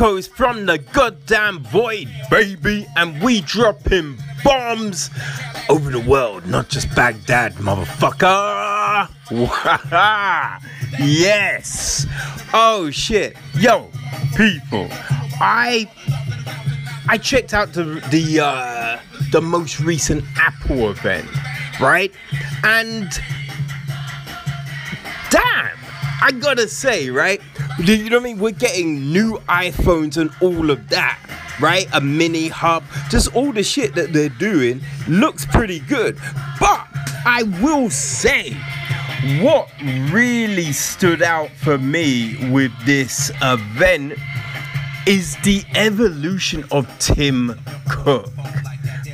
Echoes from the goddamn void, baby, and we dropping bombs over the world, not just Baghdad, motherfucker. yes. Oh shit, yo, people, I I checked out the the uh, the most recent Apple event, right? And I gotta say, right? You know what I mean? We're getting new iPhones and all of that, right? A mini hub, just all the shit that they're doing looks pretty good. But I will say, what really stood out for me with this event is the evolution of Tim Cook.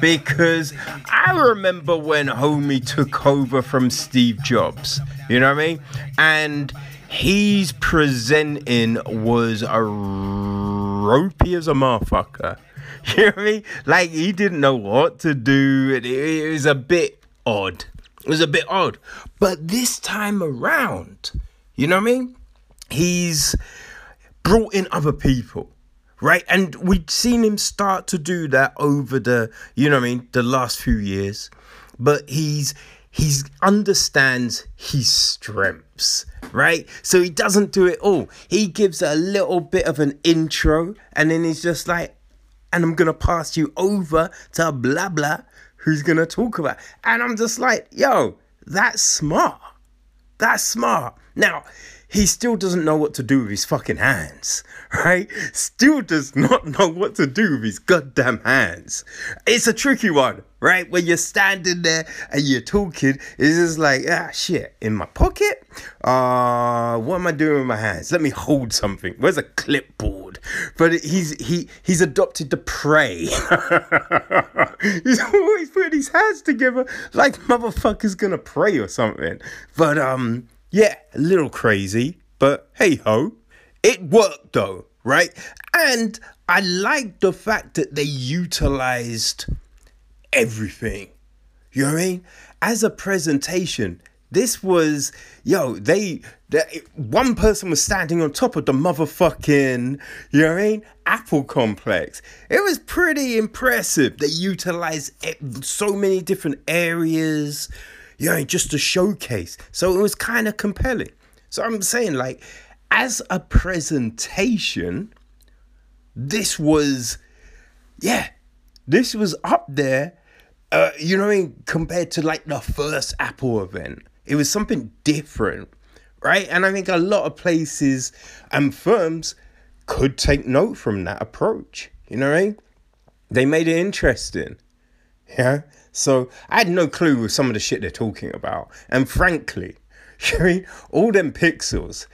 Because I remember when Homie took over from Steve Jobs, you know what I mean? And he's presenting was a ropey as a motherfucker. You know what I mean? Like he didn't know what to do. It, it was a bit odd. It was a bit odd. But this time around, you know what I mean? He's brought in other people right? And we'd seen him start to do that over the, you know, what I mean, the last few years. But he's he's understands his strengths, right? So he doesn't do it all. He gives a little bit of an intro, and then he's just like, and I'm gonna pass you over to blah blah, who's gonna talk about. And I'm just like, yo, that's smart. That's smart. Now, he still doesn't know what to do with his fucking hands, right? Still does not know what to do with his goddamn hands. It's a tricky one, right? When you're standing there and you're talking, it's just like, ah, shit, in my pocket? Uh, what am I doing with my hands? Let me hold something. Where's a clipboard? But he's he he's adopted to pray. he's always putting his hands together like motherfucker's gonna pray or something. But um yeah, a little crazy, but hey ho, it worked though, right? And I like the fact that they utilized everything. You know what I mean? As a presentation, this was yo, they, they one person was standing on top of the motherfucking, you know what I mean? Apple complex. It was pretty impressive. They utilized so many different areas you know, just to showcase. So it was kind of compelling. So I'm saying, like, as a presentation, this was, yeah, this was up there. Uh, you know, I mean, compared to like the first Apple event, it was something different, right? And I think a lot of places and firms could take note from that approach. You know what I mean? They made it interesting. Yeah. So I had no clue with some of the shit they're talking about. And frankly, you know, all them pixels,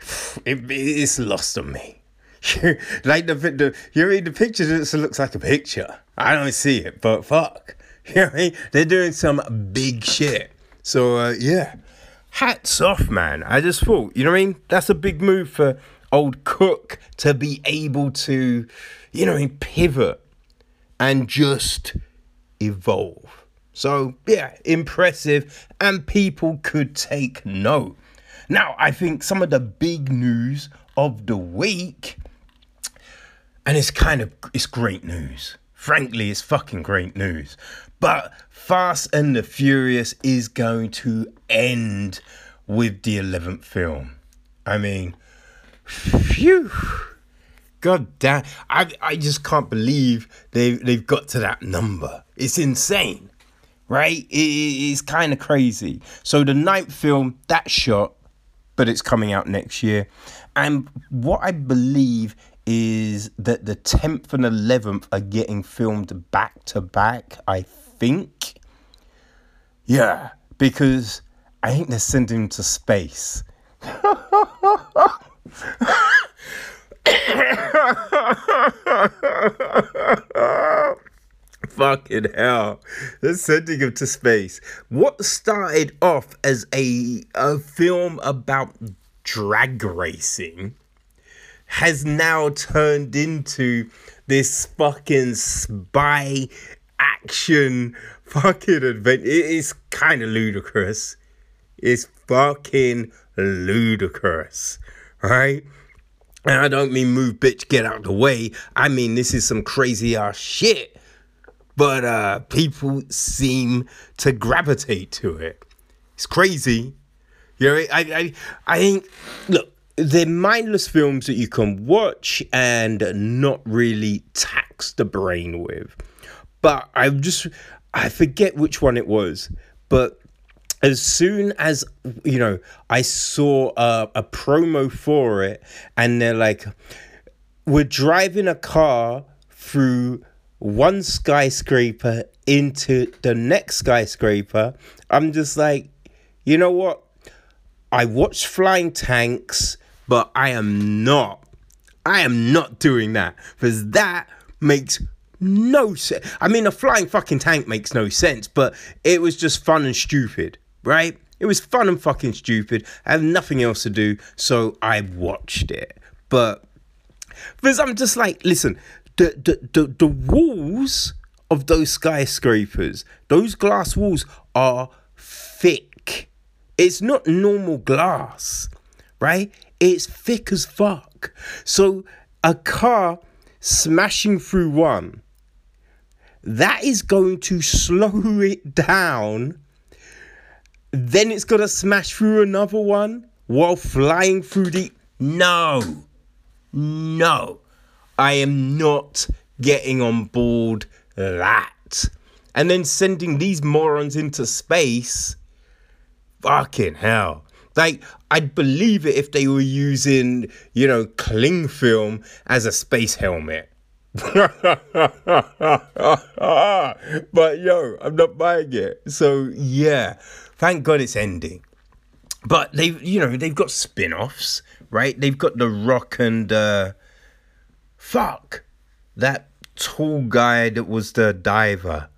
it, it's lost on me. like the the you read the picture, it looks like a picture. I don't see it, but fuck. You know what I mean? They're doing some big shit. So uh, yeah. Hats off, man. I just thought, you know what I mean? That's a big move for old Cook to be able to, you know, pivot and just evolve. So, yeah, impressive, and people could take note. Now, I think some of the big news of the week, and it's kind of it's great news. Frankly, it's fucking great news. But Fast and the Furious is going to end with the 11th film. I mean, phew. God damn, I I just can't believe they they've got to that number. It's insane, right? It, it's kind of crazy. So the ninth film that shot, but it's coming out next year, and what I believe is that the tenth and eleventh are getting filmed back to back. I think, yeah, because I think they're sending him to space. Fucking hell. They're sending him to space. What started off as a, a film about drag racing has now turned into this fucking spy action fucking adventure. It is kind of ludicrous. It's fucking ludicrous right? And I don't mean move, bitch, get out the way. I mean, this is some crazy ass shit. But uh, people seem to gravitate to it. It's crazy. You know, I, I, I think, look, they're mindless films that you can watch and not really tax the brain with. But I just, I forget which one it was, but as soon as you know i saw a, a, promo for it and they're like we're driving a car through one skyscraper into the next skyscraper i'm just like you know what i watch flying tanks but i am not i am not doing that because that makes no sense. I mean, a flying fucking tank makes no sense, but it was just fun and stupid right? It was fun and fucking stupid. I had nothing else to do, so I watched it. But because I'm just like, listen, the the the, the walls of those skyscrapers, those glass walls are thick. It's not normal glass, right? It's thick as fuck. So a car smashing through one, that is going to slow it down then it's gonna smash through another one while flying through the. No, no, I am not getting on board that. And then sending these morons into space. Fucking hell. Like, I'd believe it if they were using, you know, cling film as a space helmet. but yo, I'm not buying it. So yeah, Thank God it's ending. But they've, you know, they've got spin offs, right? They've got The Rock and, uh, fuck, that tall guy that was the diver.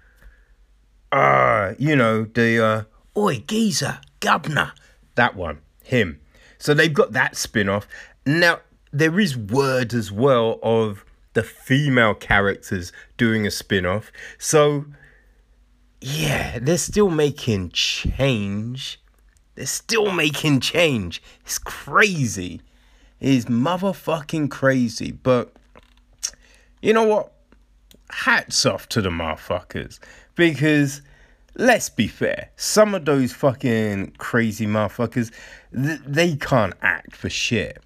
Uh, you know, the, uh, Oi, geezer, governor. That one, him. So they've got that spin off. Now, there is word as well of the female characters doing a spin off. So yeah, they're still making change. They're still making change. It's crazy. It's motherfucking crazy. But you know what? Hats off to the motherfuckers. Because let's be fair, some of those fucking crazy motherfuckers, th- they can't act for shit.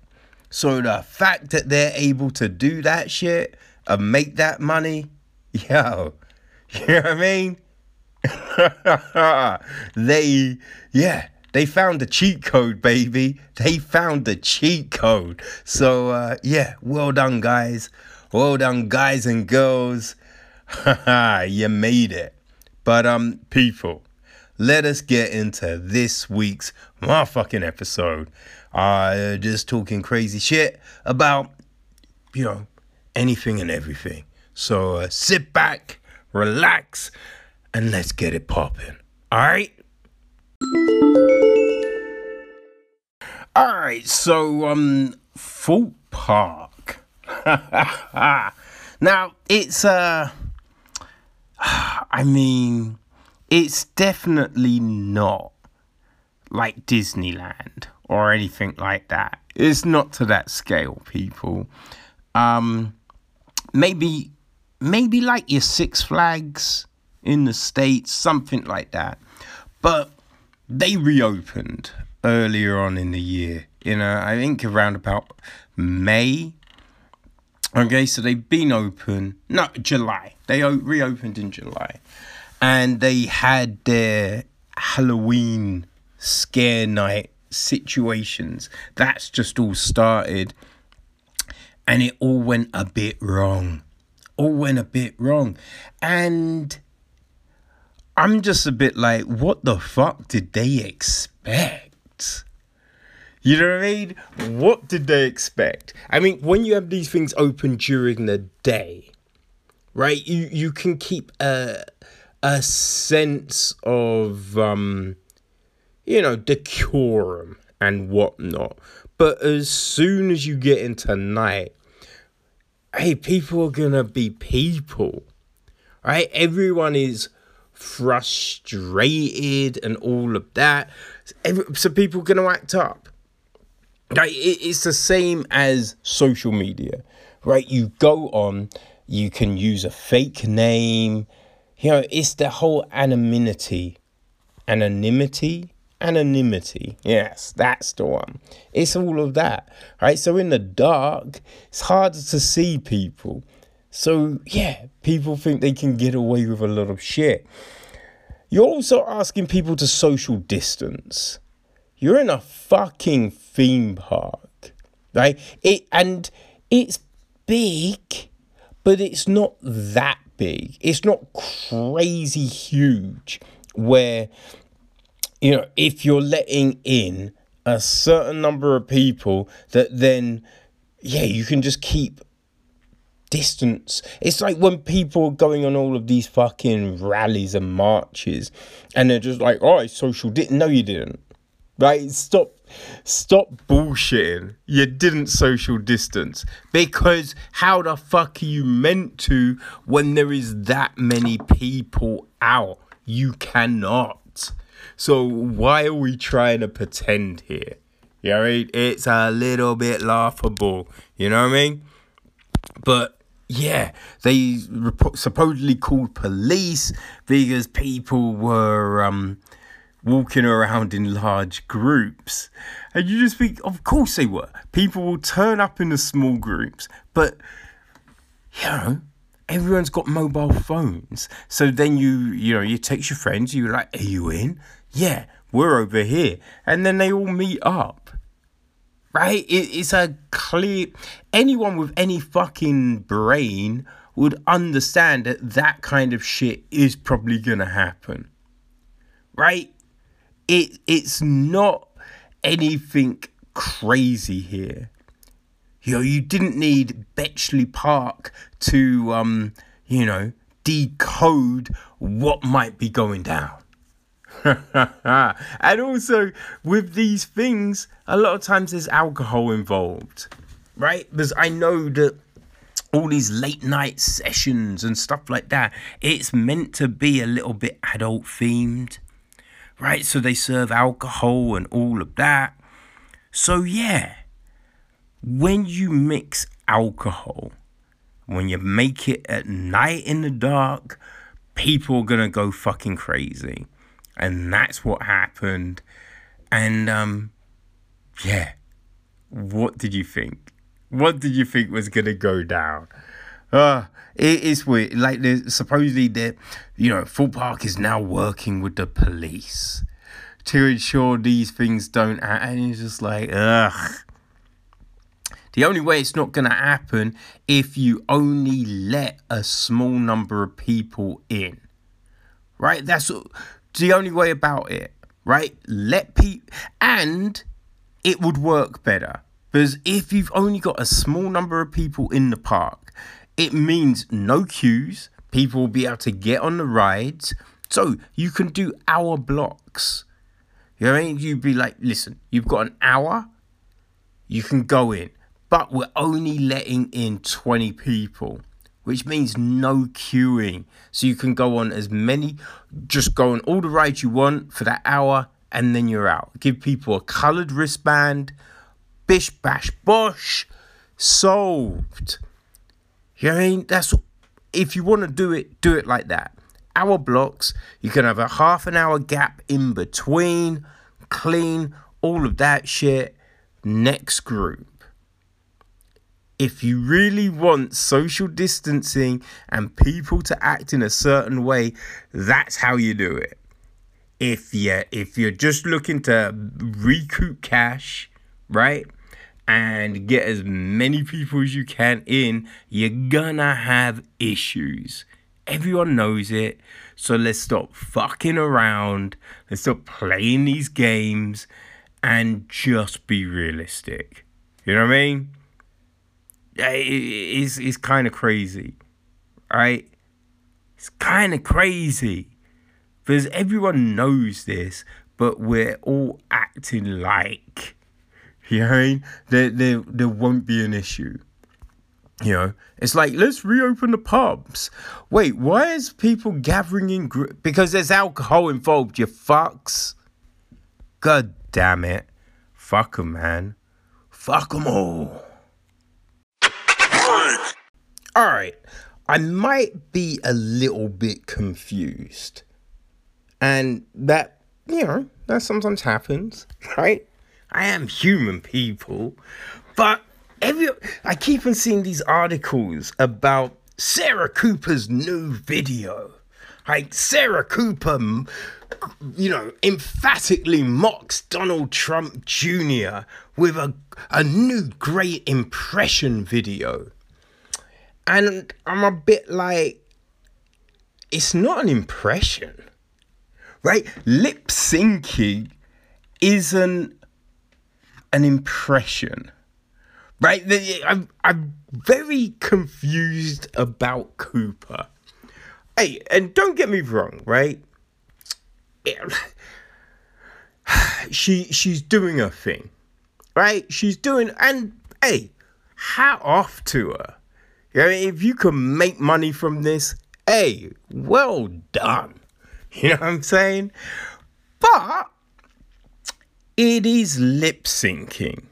So the fact that they're able to do that shit and make that money, yo, you know what I mean? they, yeah, they found the cheat code, baby. They found the cheat code. So, uh, yeah, well done, guys. Well done, guys and girls. you made it. But, um, people, let us get into this week's motherfucking episode. Uh, just talking crazy shit about, you know, anything and everything. So, uh, sit back, relax, and let's get it popping. All right? All right, so um Thorpe Park. now, it's uh I mean, it's definitely not like Disneyland or anything like that. It's not to that scale, people. Um maybe maybe like your Six Flags in the States, something like that. But they reopened earlier on in the year, you know, I think around about May. Okay, so they've been open, no, July. They reopened in July. And they had their Halloween scare night situations. That's just all started. And it all went a bit wrong. All went a bit wrong. And I'm just a bit like, what the fuck did they expect? You know what I mean? What did they expect? I mean, when you have these things open during the day, right? You you can keep a a sense of um, you know, decorum and whatnot. But as soon as you get into night, hey, people are gonna be people, right? Everyone is frustrated and all of that. So people are to act up. Like it's the same as social media, right? You go on, you can use a fake name. You know, it's the whole anonymity, anonymity, anonymity. Yes, that's the one. It's all of that, right? So in the dark, it's harder to see people. So yeah, people think they can get away with a lot of shit. You're also asking people to social distance. You're in a fucking theme park, right? It and it's big, but it's not that big. It's not crazy huge where you know, if you're letting in a certain number of people that then yeah, you can just keep distance. It's like when people are going on all of these fucking rallies and marches and they're just like, oh, I social didn't. No, you didn't. Right? Stop stop bullshitting. You didn't social distance. Because how the fuck are you meant to when there is that many people out? You cannot. So why are we trying to pretend here? You know I mean? It's a little bit laughable. You know what I mean? But yeah, they supposedly called police because people were um, walking around in large groups. And you just think, of course they were. People will turn up in the small groups, but you know, everyone's got mobile phones. So then you, you know, you text your friends, you're like, Are you in? Yeah, we're over here. And then they all meet up right? It, it's a clear. Anyone with any fucking brain would understand that that kind of shit is probably gonna happen, right? It it's not anything crazy here. You know, you didn't need Bletchley Park to, um, you know, decode what might be going down. and also with these things, a lot of times there's alcohol involved, right? Because I know that all these late night sessions and stuff like that, it's meant to be a little bit adult themed, right? So they serve alcohol and all of that. So, yeah, when you mix alcohol, when you make it at night in the dark, people are gonna go fucking crazy and that's what happened. And um, yeah, what did you think? What did you think was gonna go down? Uh, it is weird. Like, there's supposedly that you know, Thorpe Park is now working with the police to ensure these things don't happen. And it's just like, ugh. The only way it's not gonna happen if you only let a small number of people in, right? That's the only way about it, right? Let people, and it would work better. Because if you've only got a small number of people in the park, it means no queues. People will be able to get on the rides. So you can do hour blocks. You know what I mean? You'd be like, listen, you've got an hour, you can go in, but we're only letting in 20 people which means no queuing. So you can go on as many, just go on all the rides you want for that hour, and then you're out. Give people a coloured wristband, bish bash bosh, solved. You know I mean? That's if you want to do it, do it like that. Hour blocks, you can have a half an hour gap in between, clean, all of that shit. Next group if you really want social distancing and people to act in a certain way, that's how you do it. If you if you're just looking to recoup cash, right? And get as many people as you can in, you're gonna have issues. Everyone knows it. So let's stop fucking around. Let's stop playing these games and just be realistic. You know what I mean? it's, it's kind of crazy, right? It's kind of crazy because everyone knows this, but we're all acting like, you know, I mean? there, there, there won't be an issue. You know, it's like let's reopen the pubs. Wait, why is people gathering in because there's alcohol involved? You fucks. God damn it, Fuck fuck 'em, man. Fuck them all. Alright, I might be a little bit confused. And that, you know, that sometimes happens, right? I am human, people. But every I keep on seeing these articles about Sarah Cooper's new video. Like Sarah Cooper, you know, emphatically mocks Donald Trump Jr. with a, a new great impression video. And I'm a bit like, it's not an impression, right? Lip syncing isn't an impression, right? I'm, I'm very confused about Cooper. Hey, and don't get me wrong, right? She she's doing her thing, right? She's doing, and hey, hat off to her. You know, if you can make money from this, hey, well done. You know what I'm saying? But it is lip syncing,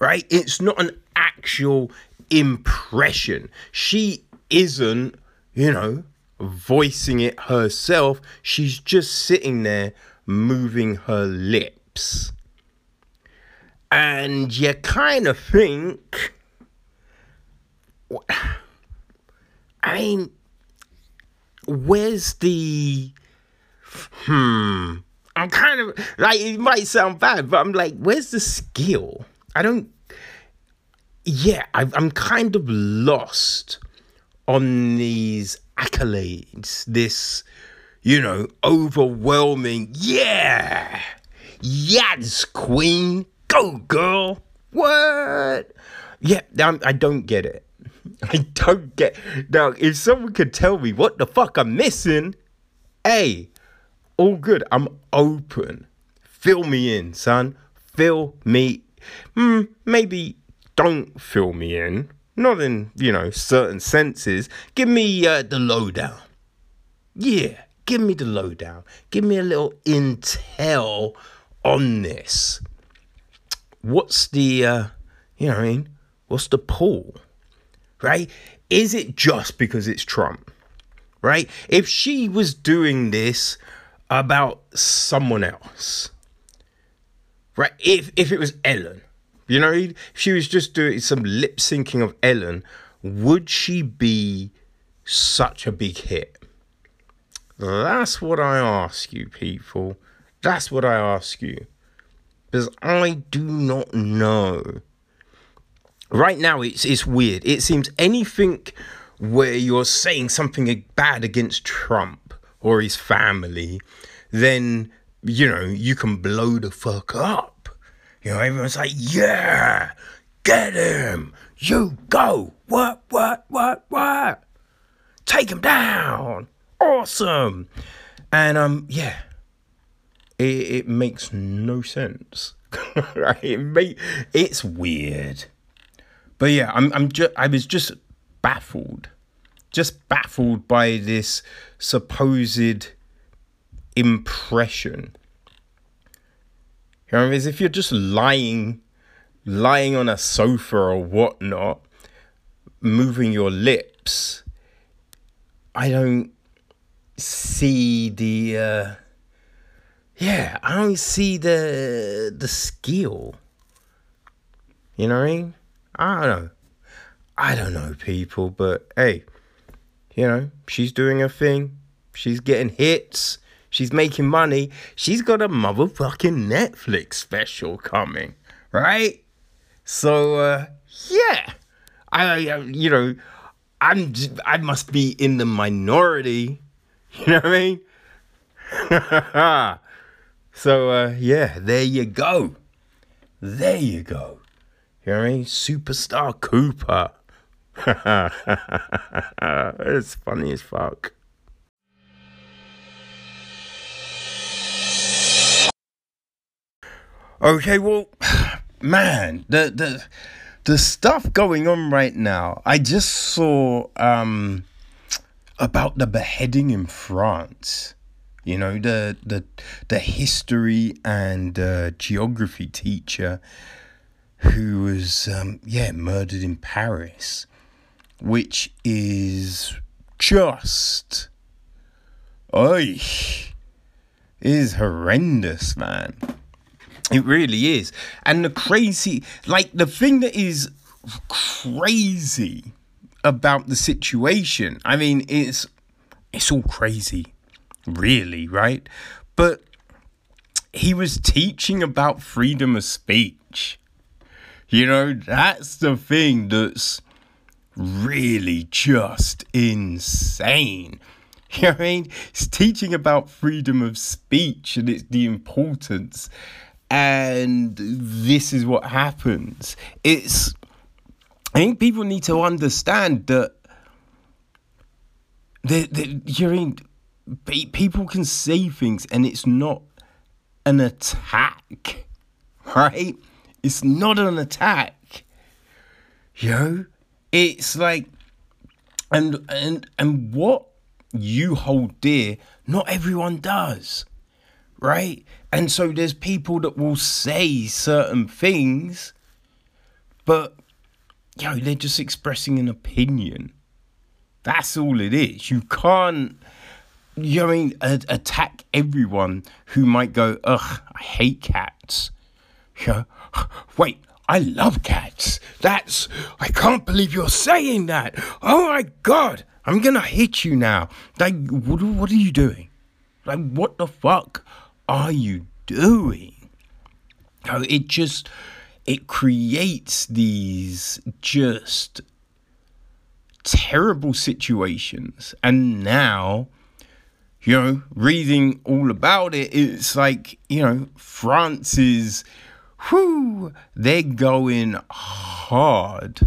right? It's not an actual impression. She isn't, you know, voicing it herself. She's just sitting there moving her lips. And you kind of think, I mean, where's the, hmm, I'm kind of like, it might sound bad, but I'm like, where's the skill? I don't, yeah, I, I'm kind of lost on these accolades, this, you know, overwhelming, yeah, yes, queen, go girl, what? Yeah, I'm, I don't get it. I don't get now. If someone could tell me what the fuck I'm missing, hey, all good. I'm open. Fill me in, son. Fill me. Hmm, maybe don't fill me in. Not in you know certain senses. Give me uh, the lowdown. Yeah, give me the lowdown. Give me a little intel on this. What's the uh, you know what I mean? What's the pull? right? Is it just because it's Trump, right? If she was doing this about someone else, right? If if it was Ellen, you know, if she was just doing some lip syncing of Ellen, would she be such a big hit? That's what I ask you, people. That's what I ask you. Because I do not know right now it's it's weird. It seems anything where you're saying something bad against Trump or his family, then you know you can blow the fuck up. You know, everyone's like, yeah, get him, you go, what, what, what, what, take him down, awesome, and um, yeah, it, it makes no sense. It may, it's weird. But yeah, I'm I'm just I was just baffled, just baffled by this supposed impression. You know, as if you're just lying, lying on a sofa or whatnot, moving your lips. I don't see the. Uh, yeah, I don't see the the skill. You know what I mean? I don't know. I don't know, people, but hey, you know, she's doing her thing. She's getting hits. She's making money. She's got a motherfucking Netflix special coming, right? So, uh, yeah. I, I you know, I'm I must be in the minority. You know what I mean? so, uh, yeah, there you go. There you go. You know what I mean? Superstar Cooper. it's funny as fuck. Okay, well, man, the the the stuff going on right now. I just saw um about the beheading in France. You know, the the the history and uh, geography teacher who was, um, yeah, murdered in Paris, which is just, oi, is horrendous, man. It really is. And the crazy, like the thing that is crazy about the situation, I mean, it's it's all crazy, really, right? But he was teaching about freedom of speech. You know, that's the thing that's really just insane. You know what I mean? He's teaching about freedom of speech and it's the importance. And this is what happens. It's I think people need to understand that the, the, you mean people can say things and it's not an attack, right? It's not an attack. Yo, it's like, and and and what you hold dear, not everyone does, right? And so there's people that will say certain things, but you know, they're just expressing an opinion. That's all it is. You can't, you know I mean, a- attack everyone who might go, ugh, I hate cats. Yeah. Wait, I love cats. That's, I can't believe you're saying that. Oh my God, I'm gonna hit you now. Like, what, what are you doing? Like, what the fuck are you doing? Oh, it just, it creates these just terrible situations. And now, you know, reading all about it, it's like, you know, France is whew, they're going hard.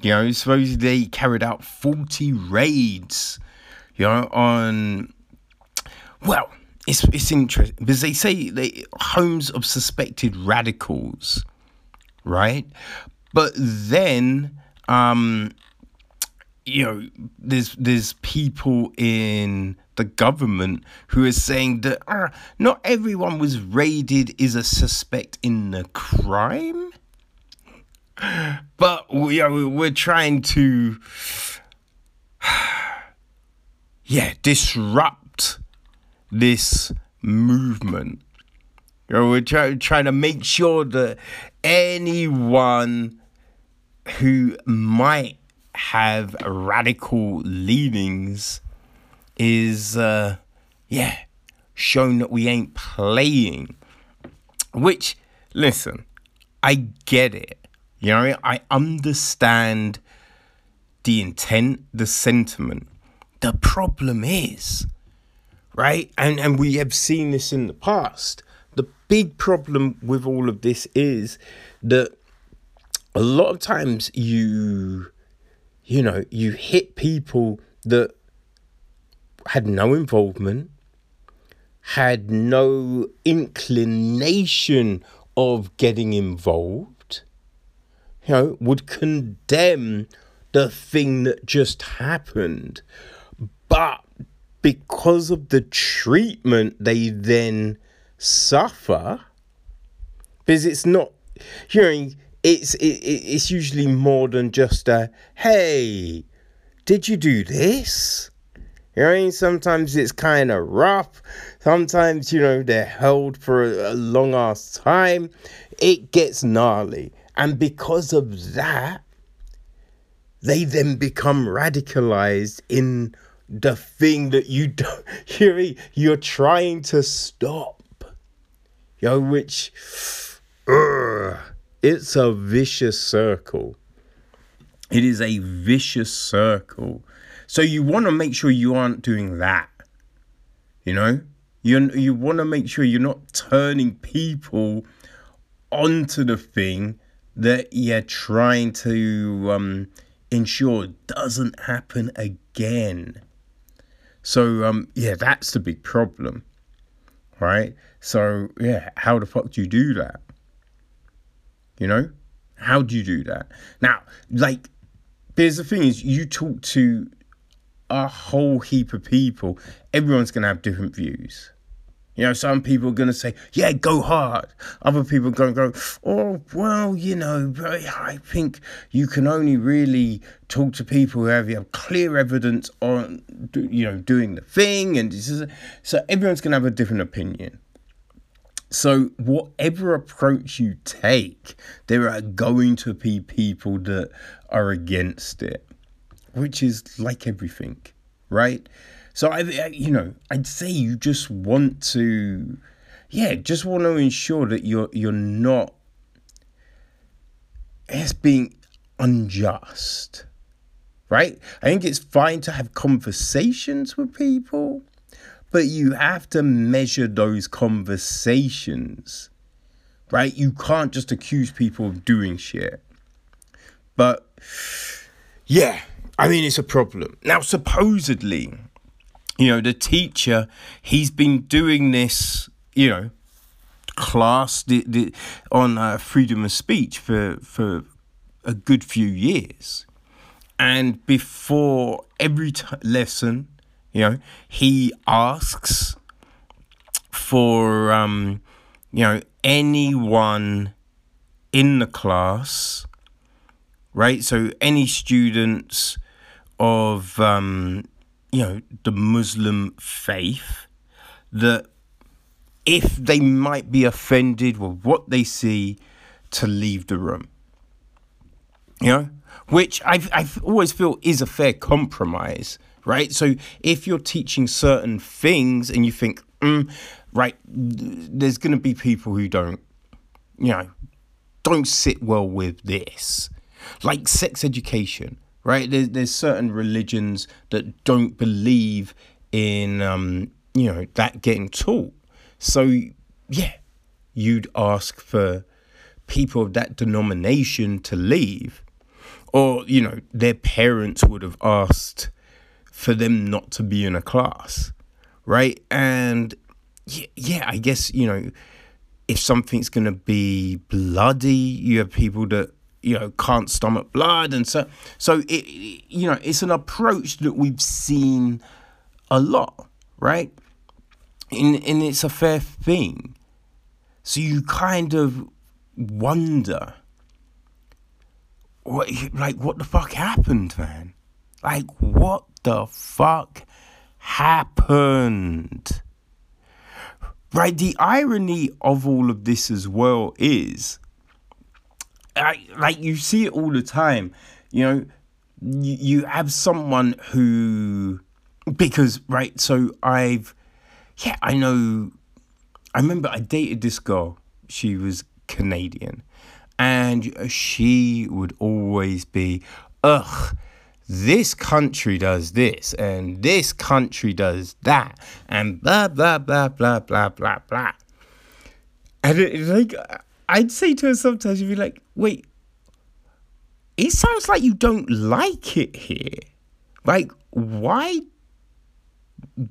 You know, suppose they carried out 40 raids, you know, on, well, it's, it's interesting because they say they homes of suspected radicals, right? But then, um, you know, there's there's people in the government who is saying that uh, not everyone was raided is a suspect in the crime. But we are, we're trying to, yeah, disrupt this movement. You know, we're try, trying to make sure that anyone who might have radical leanings is, uh, yeah, shown that we ain't playing. Which, listen, I get it. You know, I understand the intent, the sentiment. The problem is, right? And and we have seen this in the past. The big problem with all of this is that a lot of times you you know, you hit people that had no involvement, had no inclination of getting involved, you know, would condemn the thing that just happened. But because of the treatment they then suffer, because it's not, you know, it's it, it's usually more than just a hey, did you do this? You know, sometimes it's kind of rough. Sometimes you know they're held for a, a long ass time. It gets gnarly, and because of that, they then become radicalized in the thing that you don't you're, you're trying to stop. yo which. Uh, it's a vicious circle. It is a vicious circle. So you want to make sure you aren't doing that. You know? You, you want to make sure you're not turning people onto the thing that you're trying to um, ensure doesn't happen again. So um, yeah, that's the big problem, right? So yeah, how the fuck do you do that? You know, how do you do that? Now, like, there's the thing is, you talk to a whole heap of people. Everyone's gonna have different views. You know, some people are going to say, yeah, go hard. Other people are going to go, oh, well, you know, I think you can only really talk to people who have, you have clear evidence on, you know, doing the thing. And so everyone's going to have a different opinion. So, whatever approach you take, there are going to be people that are against it, which is like everything, right? So I, you know, I'd say you just want to, yeah, just want to ensure that you're you're not as being unjust, right? I think it's fine to have conversations with people, but you have to measure those conversations, right? You can't just accuse people of doing shit. But yeah, I mean, it's a problem. Now, supposedly, you know, the teacher, he's been doing this, you know, class the, the, on uh, freedom of speech for, for a good few years. And before every t- lesson, you know, he asks for, um, you know, anyone in the class, right? So any students of, um, you know, the Muslim faith that if they might be offended with what they see, to leave the room. You know, which I I always feel is a fair compromise, right? So if you're teaching certain things and you think, mm, right, there's going to be people who don't, you know, don't sit well with this, like sex education right? There's, there's certain religions that don't believe in, um, you know, that getting taught. So, yeah, you'd ask for people of that denomination to leave. Or, you know, their parents would have asked for them not to be in a class, right? And yeah, yeah I guess, you know, if something's going to be bloody, you have people that you know can't stomach blood. And so so it you know it's an approach that we've seen a lot right? And, and it's a fair thing. So you kind of wonder what like what the fuck happened man? Like what the fuck happened? Right the irony of all of this as well is I, like you see it all the time. You know, you, you have someone who because right. So I've yeah, I know. I remember I dated this girl. She was Canadian, and she would always be, ugh. This country does this, and this country does that, and blah blah blah blah blah blah blah. And it, like I'd say to her sometimes, you'd be like, wait, it sounds like you don't like it here. Like, why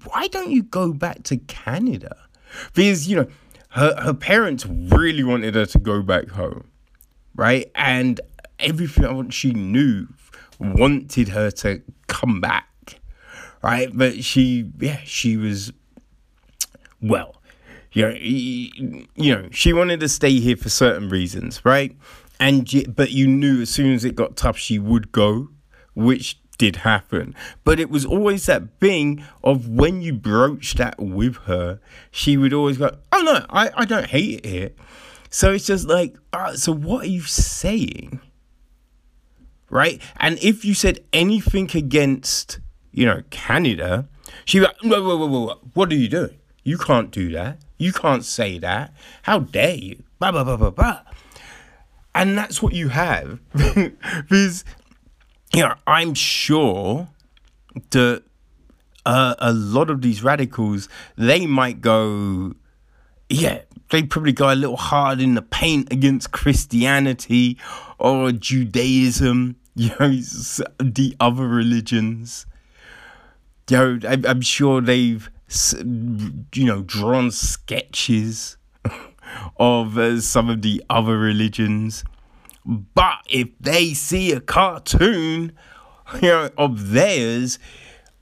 why don't you go back to Canada? Because, you know, her, her parents really wanted her to go back home, right? And everything she knew wanted her to come back, right? But she, yeah, she was, well, you know, you know, she wanted to stay here for certain reasons, right? And but you knew as soon as it got tough, she would go, which did happen. But it was always that thing of when you broach that with her, she would always go, "Oh no, I, I don't hate it here." So it's just like, uh, so what are you saying? Right? And if you said anything against, you know, Canada, she would, whoa, whoa, whoa, whoa, what are you doing? You can't do that. You can't say that. How dare you? Blah, blah, blah, blah, blah. And that's what you have. because, you know, I'm sure that uh, a lot of these radicals, they might go, yeah, they probably go a little hard in the paint against Christianity or Judaism, you know, the other religions. You know, I'm sure they've you know, drawn sketches of uh, some of the other religions. But if they see a cartoon you know, of theirs,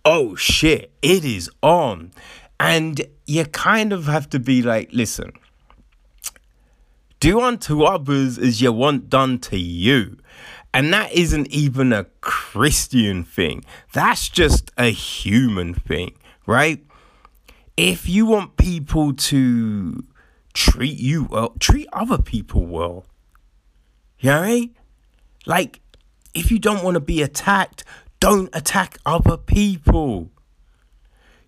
oh shit, it is on. And you kind of have to be like, listen, do unto others as you want done to you. And that isn't even a Christian thing. That's just a human thing, right? If you want people to treat you well, treat other people well. You know what I mean? Like, if you don't want to be attacked, don't attack other people.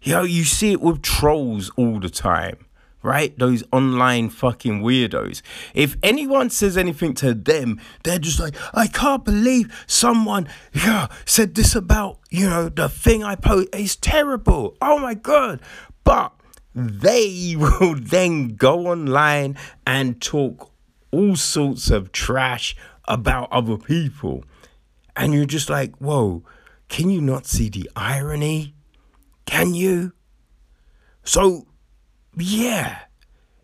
You know, you see it with trolls all the time right? Those online fucking weirdos. If anyone says anything to them, they're just like, I can't believe someone yeah, said this about, you know, the thing I post. It's terrible. Oh my God. But they will then go online and talk all sorts of trash about other people. And you're just like, whoa, can you not see the irony? Can you? So yeah.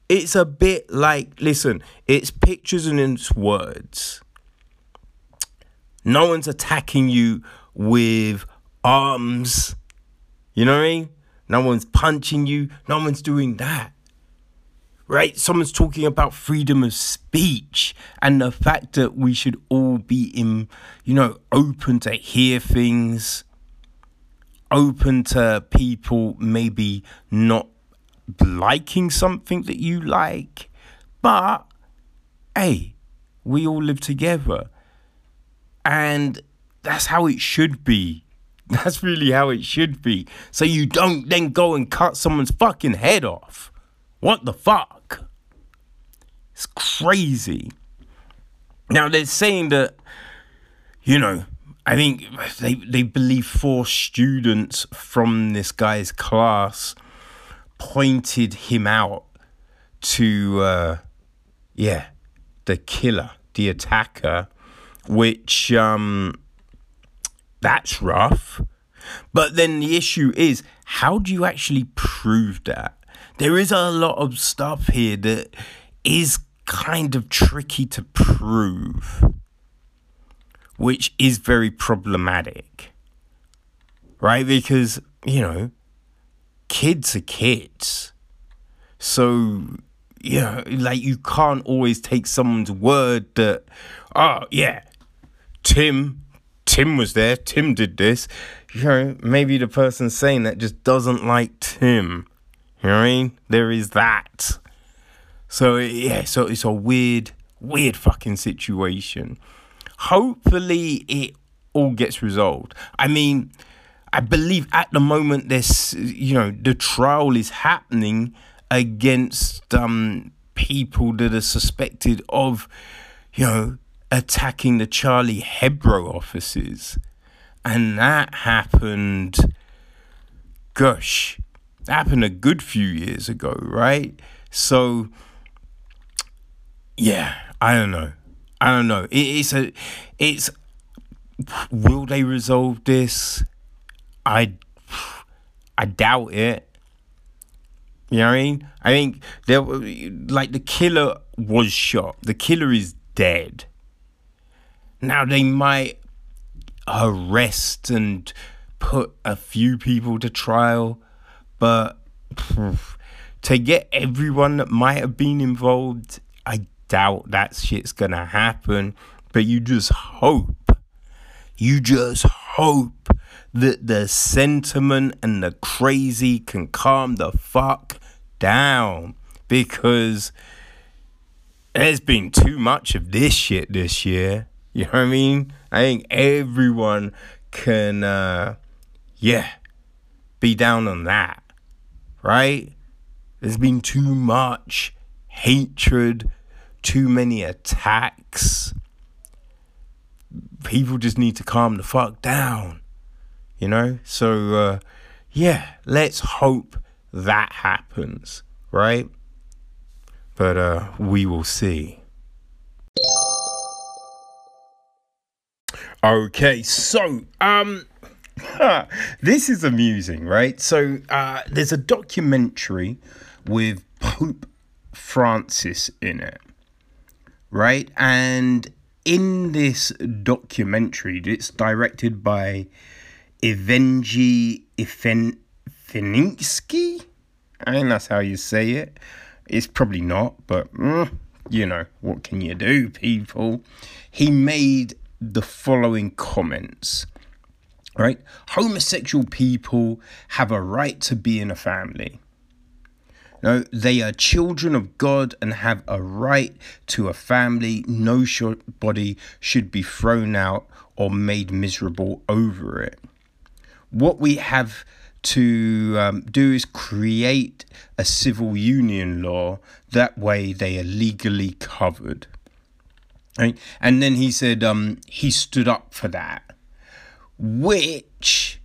It's a bit like, listen, it's pictures and it's words. No one's attacking you with arms. You know what I mean? No one's punching you. No one's doing that. Right? Someone's talking about freedom of speech and the fact that we should all be in, you know, open to hear things, open to people maybe not liking something that you like. But hey, we all live together. And that's how it should be. That's really how it should be. So you don't then go and cut someone's fucking head off. What the fuck? It's crazy. Now they're saying that, you know, I think they they believe four students from this guy's class pointed him out to, uh, yeah, the killer, the attacker, which, um, that's rough. But then the issue is, how do you actually prove that? There is a lot of stuff here that is kind of tricky to prove, which is very problematic, right? Because, you know, kids are kids. So, yeah, like you can't always take someone's word that, oh, yeah, Tim, Tim was there, Tim did this. You know, maybe the person saying that just doesn't like Tim. You know what I mean? There is that. So, yeah, so it's a weird, weird fucking situation. Hopefully, it all gets resolved. I mean, I believe at the moment this you know the trial is happening against um, people that are suspected of you know attacking the Charlie Hebdo offices, and that happened. Gosh, happened a good few years ago, right? So, yeah, I don't know. I don't know. It, it's a, it's. Will they resolve this? I I doubt it. You know what I mean? I think there like the killer was shot. The killer is dead. Now they might arrest and put a few people to trial, but to get everyone that might have been involved, I doubt that shit's gonna happen. But you just hope. You just hope that the sentiment and the crazy can calm the fuck down because there's been too much of this shit this year. You know what I mean? I think everyone can, uh, yeah, be down on that, right? There's been too much hatred, too many attacks. People just need to calm the fuck down you know? So, uh, yeah, let's hope that happens, right? But uh, we will see. Okay, so um this is amusing, right? So uh there's a documentary with Pope Francis in it. Right? And in this documentary, it's directed by Evenji Ifeninsky. I mean, that's how you say it. It's probably not, but mm, you know, what can you do, people? He made the following comments. Right? Homosexual people have a right to be in a family. No, they are children of God and have a right to a family. No body should be thrown out or made miserable over it. What we have to um, do is create a civil union law. That way, they are legally covered. Right? And then he said um, he stood up for that, which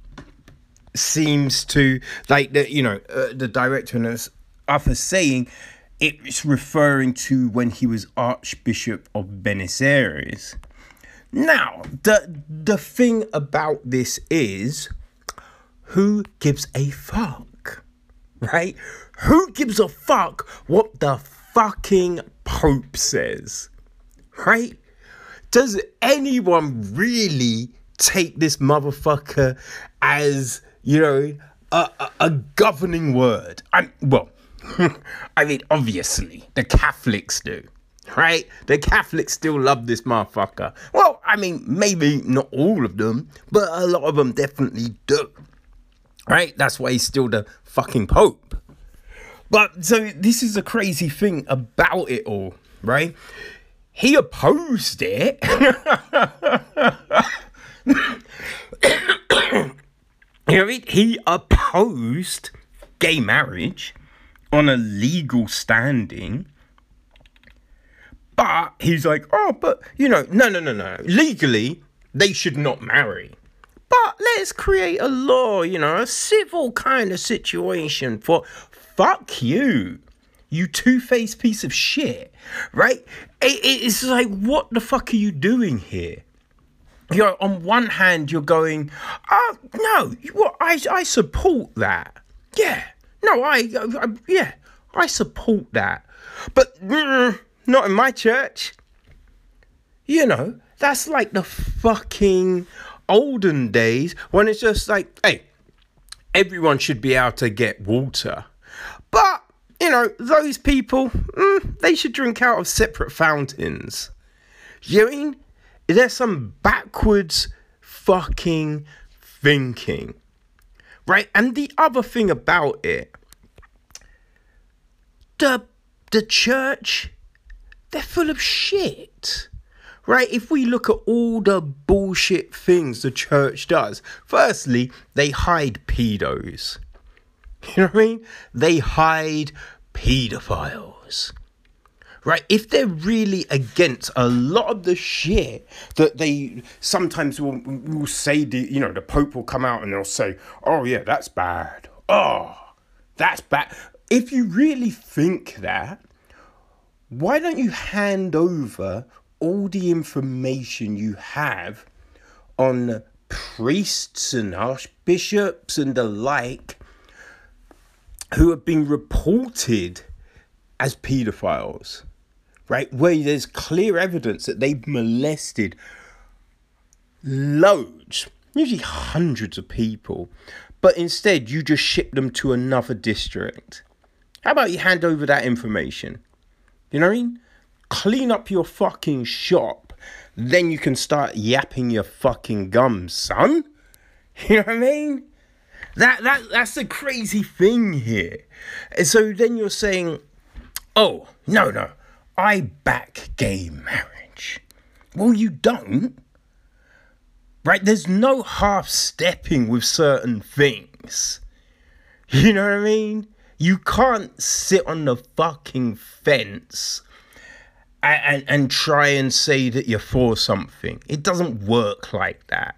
seems to like the you know uh, the director and after saying it's referring to when he was Archbishop of Buenos Aires. Now, the the thing about this is who gives a fuck? Right? Who gives a fuck what the fucking Pope says? Right? Does anyone really take this motherfucker as, you know, a, a, a governing word? I'm, well, I mean, obviously, the Catholics do right? The Catholics still love this motherfucker. Well, I mean, maybe not all of them, but a lot of them definitely do. Right? That's why he's still the fucking Pope. But so this is a crazy thing about it all, right? He opposed it. you know what He opposed gay marriage on a legal standing. But he's like, oh, but you know, no, no, no, no. Legally, they should not marry. But let's create a law, you know, a civil kind of situation for fuck you, you two faced piece of shit, right? It, it's like, what the fuck are you doing here? You know, on one hand, you're going, oh, no, what, I, I support that. Yeah, no, I, I, yeah, I support that. But mm, not in my church. You know, that's like the fucking olden days when it's just like, hey, everyone should be able to get water. But, you know, those people, mm, they should drink out of separate fountains. You mean? There's some backwards fucking thinking. Right? And the other thing about it, the the church, they're full of shit right? If we look at all the bullshit things the church does, firstly, they hide pedos. You know what I mean? They hide pedophiles. Right? If they're really against a lot of the shit that they sometimes will, will say, the, you know, the Pope will come out and they'll say, oh, yeah, that's bad. Oh, that's bad. If you really think that, why don't you hand over all the information you have on priests and archbishops and the like who have been reported as paedophiles, right? Where there's clear evidence that they've molested loads, usually hundreds of people, but instead you just ship them to another district. How about you hand over that information? You know what I mean? clean up your fucking shop. Then you can start yapping your fucking gums, son. You know what I mean? That that that's the crazy thing here. And so then you're saying, "Oh, no, no. I back gay marriage." Well, you don't. Right? There's no half stepping with certain things. You know what I mean? You can't sit on the fucking fence and, and try and say that you're for something. It doesn't work like that,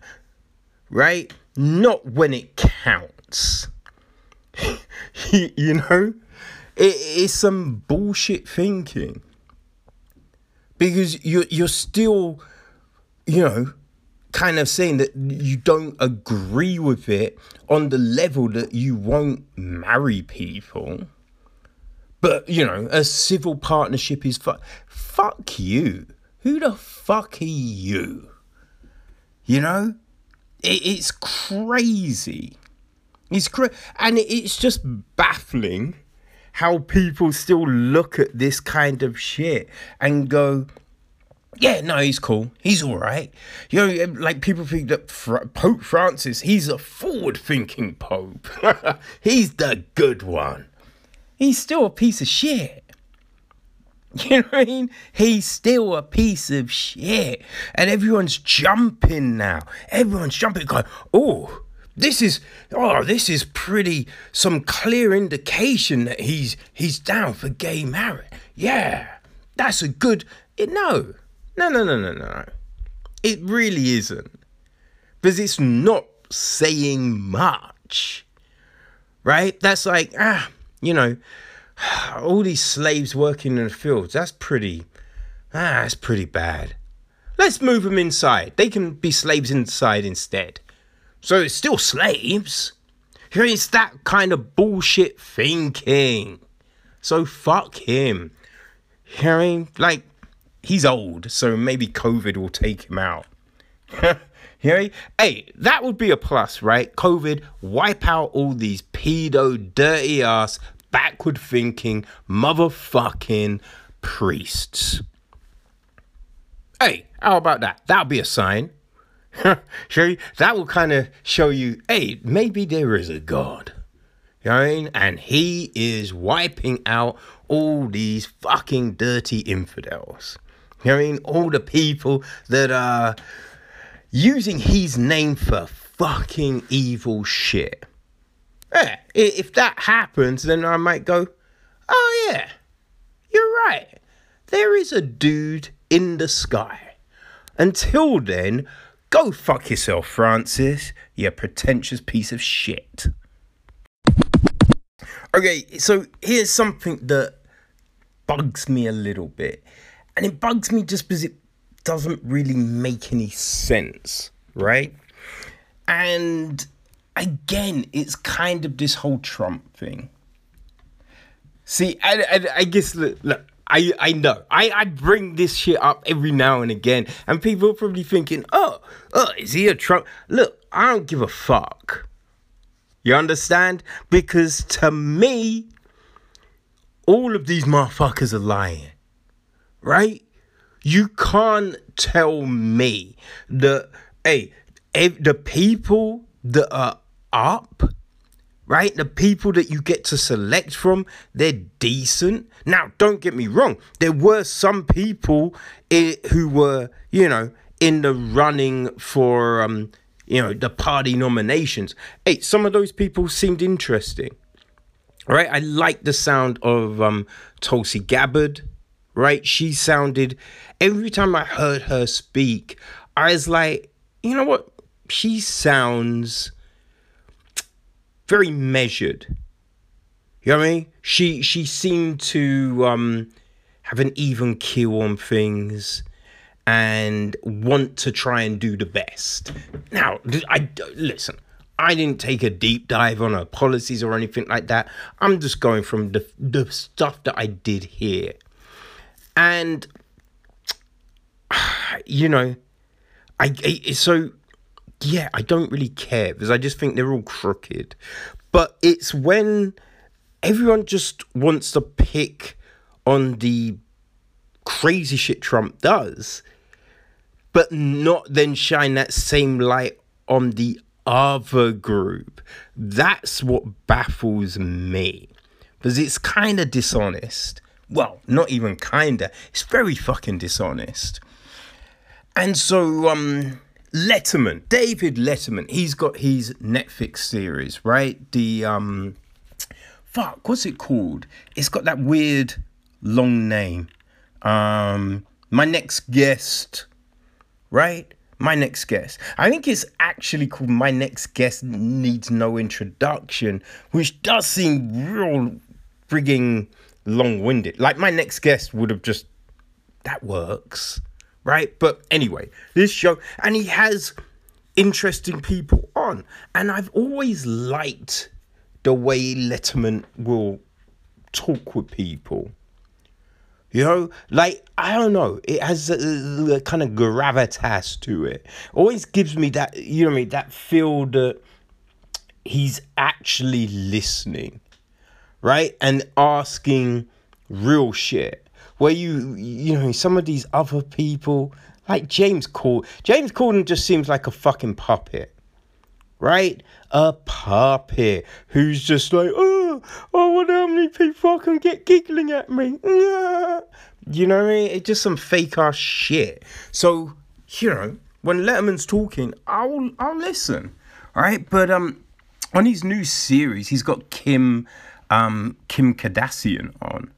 right? Not when it counts. you know, it's some bullshit thinking because you're you're still, you know, kind of saying that you don't agree with it on the level that you won't marry people. But you know, a civil partnership is fu- fuck you. Who the fuck are you? You know, it, it's crazy. It's cra- and it's just baffling how people still look at this kind of shit and go, yeah, no, he's cool. He's all right. You know, um, like people think that Fra- Pope Francis, he's a forward thinking Pope. he's the good one. He's still a piece of shit. You know what I mean? He's still a piece of shit. And everyone's jumping now. Everyone's jumping, going, oh, this is oh, this is pretty some clear indication that he's he's down for gay marriage. Yeah. That's a good it, no. No, no, no, no, no. It really isn't. Because it's not saying much. Right? That's like, ah, you know, all these slaves working in the fields, that's pretty, ah, that's pretty bad. Let's move them inside. They can be slaves inside instead. So it's still slaves. It's that kind of bullshit thinking. So fuck him. Hearing like he's old, so maybe COVID will take him out. Hearing, hey, that would be a plus, right? COVID wipe out all these pedo, dirty ass, backward thinking, motherfucking priests. Hey, how about that? That'll be a sign. show you, that will kind of show you, hey, maybe there is a God. You know I mean? And he is wiping out all these fucking dirty infidels. You know I mean? All the people that are using his name for fucking evil shit. Yeah, if that happens, then I might go, oh yeah, you're right. There is a dude in the sky. Until then, go fuck yourself, Francis, you pretentious piece of shit. Okay, so here's something that bugs me a little bit. And it bugs me just because it doesn't really make any sense, right? And again, it's kind of this whole Trump thing. See, I, I, I guess, look, look I, I know. I, I bring this shit up every now and again, and people are probably thinking, oh, oh, is he a Trump? Look, I don't give a fuck. You understand? Because to me, all of these motherfuckers are lying. Right? You can't tell me that, hey, the people that are up, right? The people that you get to select from, they're decent. Now, don't get me wrong, there were some people who were, you know, in the running for, um, you know, the party nominations. Hey, some of those people seemed interesting, right? I like the sound of um, Tulsi Gabbard, right? She sounded, every time I heard her speak, I was like, you know what? She sounds very measured. You know what I mean? She she seemed to um, have an even keel on things and want to try and do the best. Now, I listen. I didn't take a deep dive on her policies or anything like that. I'm just going from the the stuff that I did here, and you know, I, I so yeah, I don't really care because I just think they're all crooked. But it's when everyone just wants to pick on the crazy shit Trump does, but not then shine that same light on the other group. That's what baffles me because it's kind of dishonest. Well, not even kinda. It's very fucking dishonest. And so, um, Letterman, David Letterman, he's got his Netflix series, right? The um fuck, what's it called? It's got that weird long name. Um my next guest, right? My next guest. I think it's actually called My Next Guest Needs No Introduction, which does seem real frigging long winded. Like, my next guest would have just. That works right? But anyway, this show, and he has interesting people on. And I've always liked the way Letterman will talk with people. You know, like I don't know, it has a, a, kind of gravitas to it. Always gives me that, you know, I mean, that feel that he's actually listening, right? And asking real shit. Where you, you know, some of these other people, like James Corden, James Corden just seems like a fucking puppet, right? A puppet who's just like, oh, I wonder how many people can get giggling at me. You know what I mean? It's just some fake ass shit. So, you know, when Letterman's talking, I'll I'll listen. All right, but um, on his new series, he's got Kim um Kim Kardashian on,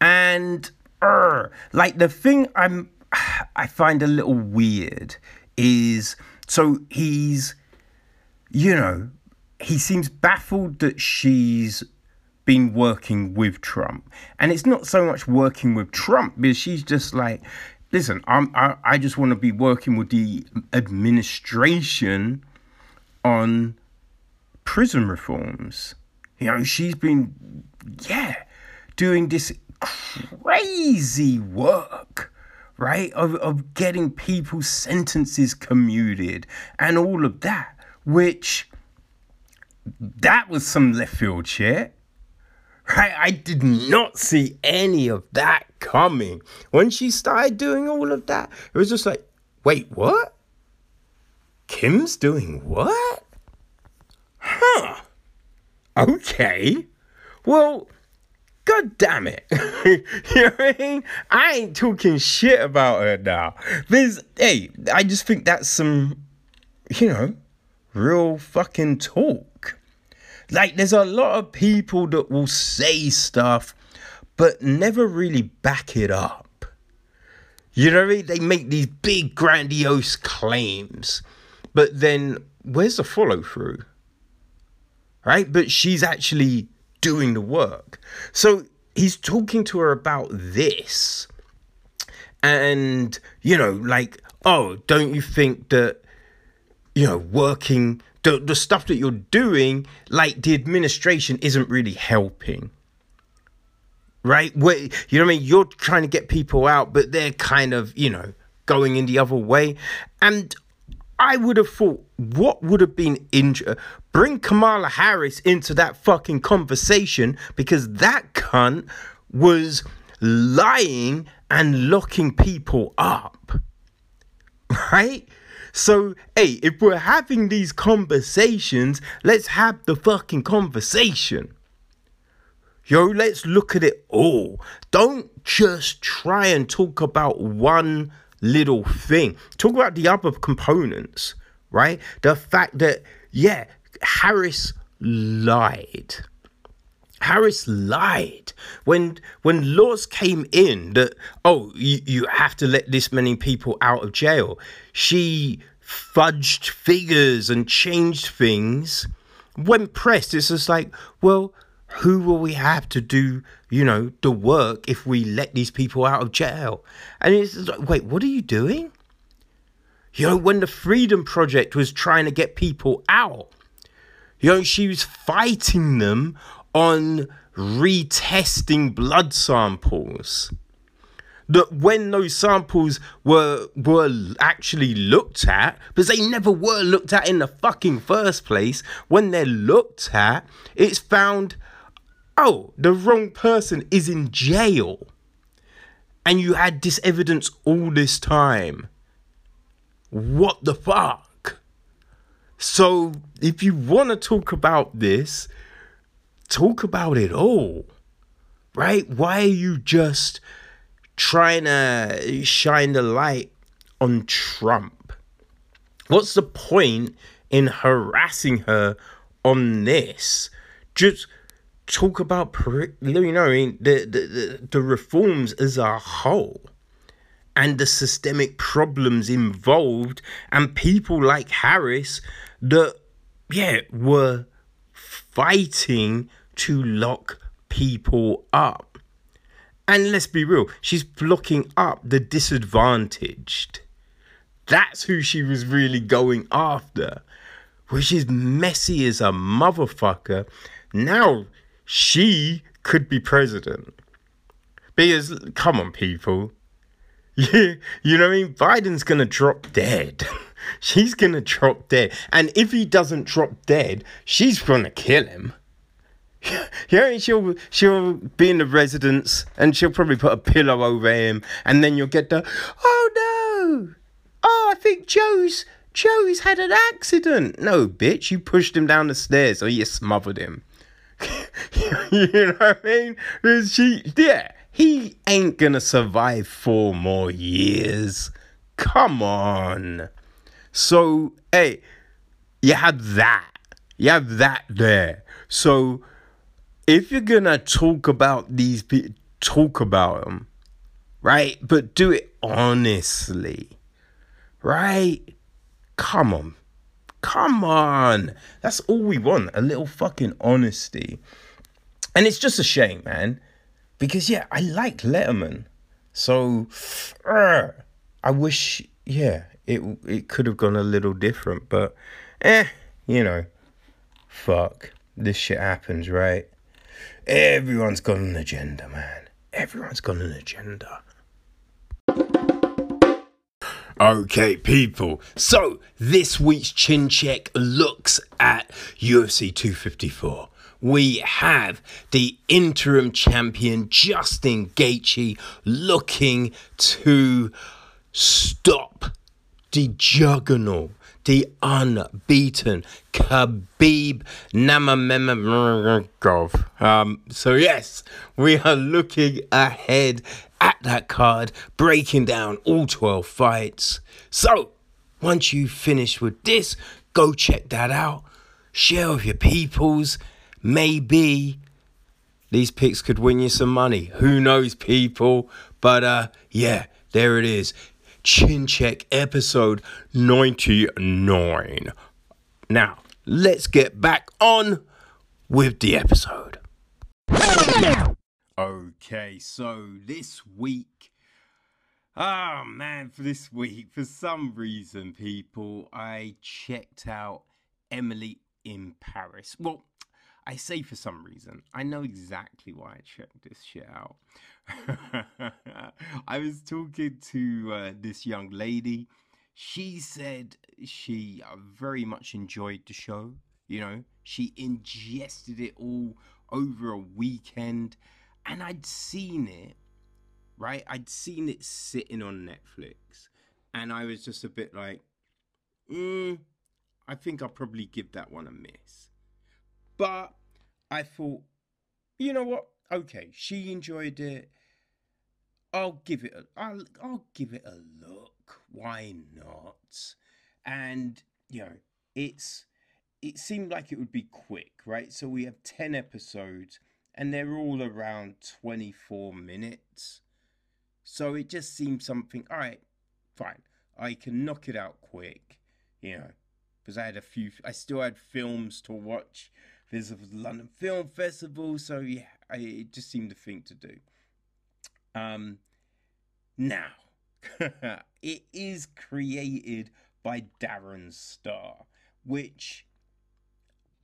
and uh, like the thing I'm I find a little weird is so he's you know he seems baffled that she's been working with Trump. And it's not so much working with Trump because she's just like, listen, I'm, I, I just want to be working with the administration on prison reforms. You know, she's been, yeah, doing this crazy work, right? Of, of getting people's sentences commuted and all of that, which that was some left field shit. Right? I did not see any of that coming. When she started doing all of that, it was just like, wait, what? Kim's doing what? Huh. Okay. Well, god damn it. you know what I mean? I ain't talking shit about her now. There's, hey, I just think that's some, you know, real fucking talk. Like, there's a lot of people that will say stuff, but never really back it up. You know what I mean? They make these big, grandiose claims, but then where's the follow through? Right? But she's actually doing the work. So he's talking to her about this. And, you know, like, oh, don't you think that, you know, working the, the stuff that you're doing, like the administration isn't really helping. Right? Where, you know what I mean? You're trying to get people out, but they're kind of, you know, going in the other way. And I would have thought, what would have been injured? Bring Kamala Harris into that fucking conversation because that cunt was lying and locking people up. Right? So, hey, if we're having these conversations, let's have the fucking conversation. Yo, let's look at it all. Don't just try and talk about one little thing. Talk about the other components, right? The fact that, yeah, Harris lied. Harris lied when when laws came in that oh you, you have to let this many people out of jail. She fudged figures and changed things. When pressed, it's just like, well, who will we have to do, you know, the work if we let these people out of jail? And it's like, wait, what are you doing? You know, when the Freedom Project was trying to get people out, you know, she was fighting them on retesting blood samples. That when those samples were were actually looked at, because they never were looked at in the fucking first place, when they're looked at, it's found, oh, the wrong person is in jail. And you had this evidence all this time. What the fuck? So, if you want to talk about this, talk about it all, right? Why are you just trying to shine the light on Trump? What's the point in harassing her on this? Just talk about, you know, the, the, the, the reforms as a whole and the systemic problems involved and people like Harris that, yeah, were fighting to lock people up. And let's be real, she's blocking up the disadvantaged. That's who she was really going after, which is messy as a motherfucker. Now she could be president. Because, come on, people. Yeah, you know what I mean? Biden's gonna drop dead. she's gonna drop dead. And if he doesn't drop dead, she's gonna kill him. Yeah, she'll she'll be in the residence and she'll probably put a pillow over him, and then you'll get the oh no, oh I think Joe's Joe's had an accident. No, bitch, you pushed him down the stairs or you smothered him. you know what I mean? Because She, yeah, he ain't gonna survive four more years. Come on. So, hey, you have that. You have that there. So, if you're gonna talk about these people, talk about them, right? But do it honestly, right? Come on. Come on. That's all we want. A little fucking honesty. And it's just a shame, man. Because, yeah, I like Letterman. So, uh, I wish, yeah, it, it could have gone a little different. But, eh, you know, fuck. This shit happens, right? Everyone's got an agenda, man. Everyone's got an agenda. Okay, people. So this week's chin check looks at UFC 254. We have the interim champion Justin Gaethje looking to stop the juggernaut, the unbeaten Khabib Nurmagomedov. Um, so yes, we are looking ahead at that card, breaking down all 12 fights. So, once you finish with this, go check that out. Share with your peoples. Maybe these picks could win you some money. Who knows, people? But uh, yeah, there it is. Chin Check episode 99. Now, let's get back on with the episode. Okay, so this week, oh man, for this week, for some reason, people, I checked out Emily in Paris. Well, I say for some reason, I know exactly why I checked this shit out. I was talking to uh, this young lady. She said she uh, very much enjoyed the show. You know, she ingested it all over a weekend and I'd seen it, right? I'd seen it sitting on Netflix, and I was just a bit like, mm, I think I'll probably give that one a miss. But I thought, you know what? Okay, she enjoyed it. I'll give it. A, I'll I'll give it a look. Why not? And you know, it's it seemed like it would be quick, right? So we have ten episodes and they're all around 24 minutes. So it just seems something, all right, fine. I can knock it out quick, you know, because I had a few, I still had films to watch. There's a London Film Festival, so yeah, I, it just seemed a thing to do. Um, now, it is created by Darren Star, which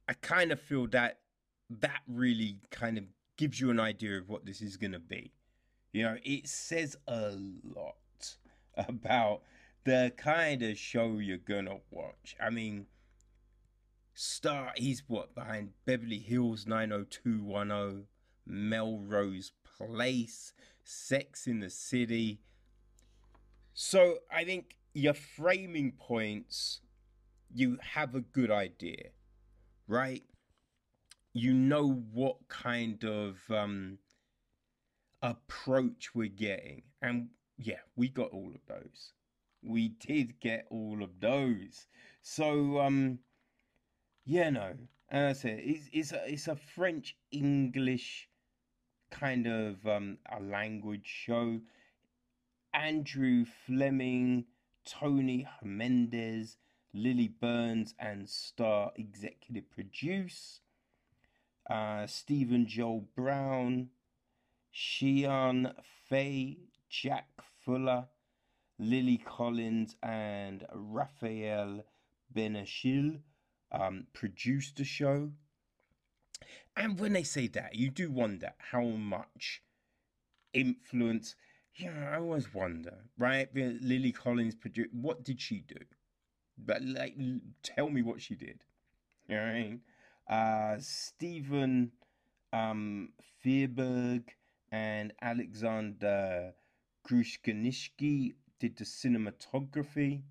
I kind of feel that that really kind of gives you an idea of what this is going to be. You know, it says a lot about the kind of show you're going to watch. I mean, Star, he's what, behind Beverly Hills 90210, Melrose Place, Sex in the City. So I think your framing points, you have a good idea, right? You know what kind of um, approach we're getting. And yeah, we got all of those. We did get all of those. So, um, yeah, no. And I said, it's, it's, a, it's a French English kind of um, a language show. Andrew Fleming, Tony Mendez, Lilly Burns, and Star executive produce uh, Stephen Joel Brown, Shion Fay, Jack Fuller, Lily Collins, and Raphael Benachil um, produced the show. And when they say that, you do wonder how much influence. Know, I always wonder, right? Lily Collins produced. What did she do? But like, tell me what she did. You know what I mean? Uh, Steven um, Fierberg and Alexander Grushkanishki did the cinematography.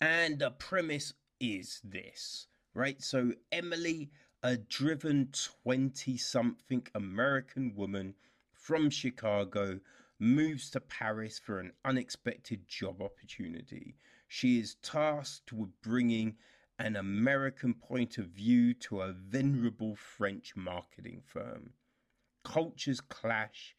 And the premise is this, right? So Emily, a driven 20 something American woman from Chicago, moves to Paris for an unexpected job opportunity. She is tasked with bringing an American point of view to a venerable French marketing firm. Cultures clash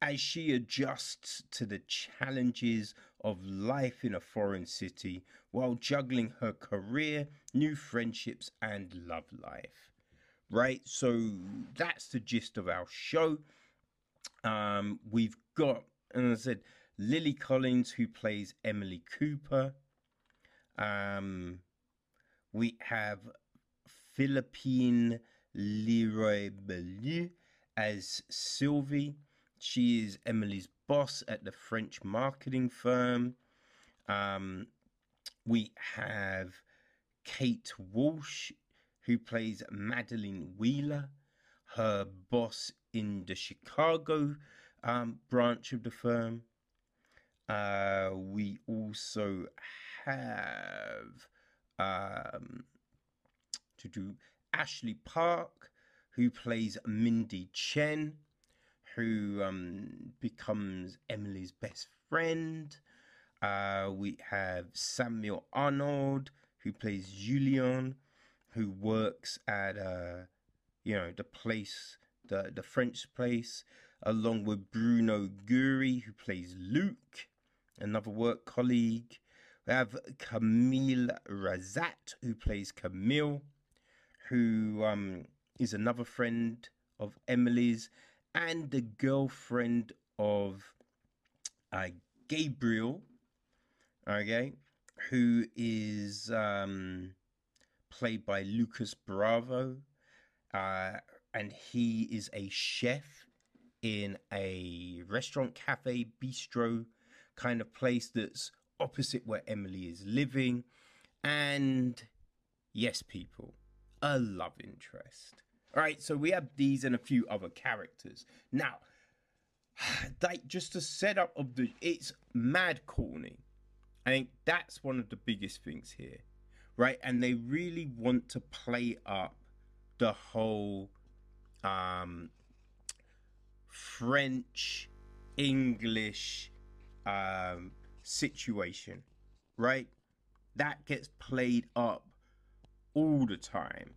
as she adjusts to the challenges of life in a foreign city while juggling her career, new friendships, and love life. Right? So that's the gist of our show. Um, we've got, and I said, Lily Collins, who plays Emily Cooper. Um, we have Philippine Leroy Beaulieu as Sylvie. She is Emily's boss at the French marketing firm. Um, we have Kate Walsh, who plays Madeline Wheeler, her boss in the Chicago um, branch of the firm. Uh, we also have um, to do Ashley Park, who plays Mindy Chen, who um, becomes Emily's best friend. Uh, we have Samuel Arnold, who plays Julian, who works at uh, you know the place, the the French place, along with Bruno Gouery, who plays Luke, another work colleague. We have Camille Razat, who plays Camille, who um, is another friend of Emily's and the girlfriend of uh, Gabriel, okay, who is um, played by Lucas Bravo, uh, and he is a chef in a restaurant, cafe, bistro kind of place that's opposite where Emily is living. And yes, people, a love interest. All right, so we have these and a few other characters. Now, like just the setup of the it's mad corny. I think that's one of the biggest things here. Right? And they really want to play up the whole um French English um situation. Right? That gets played up all the time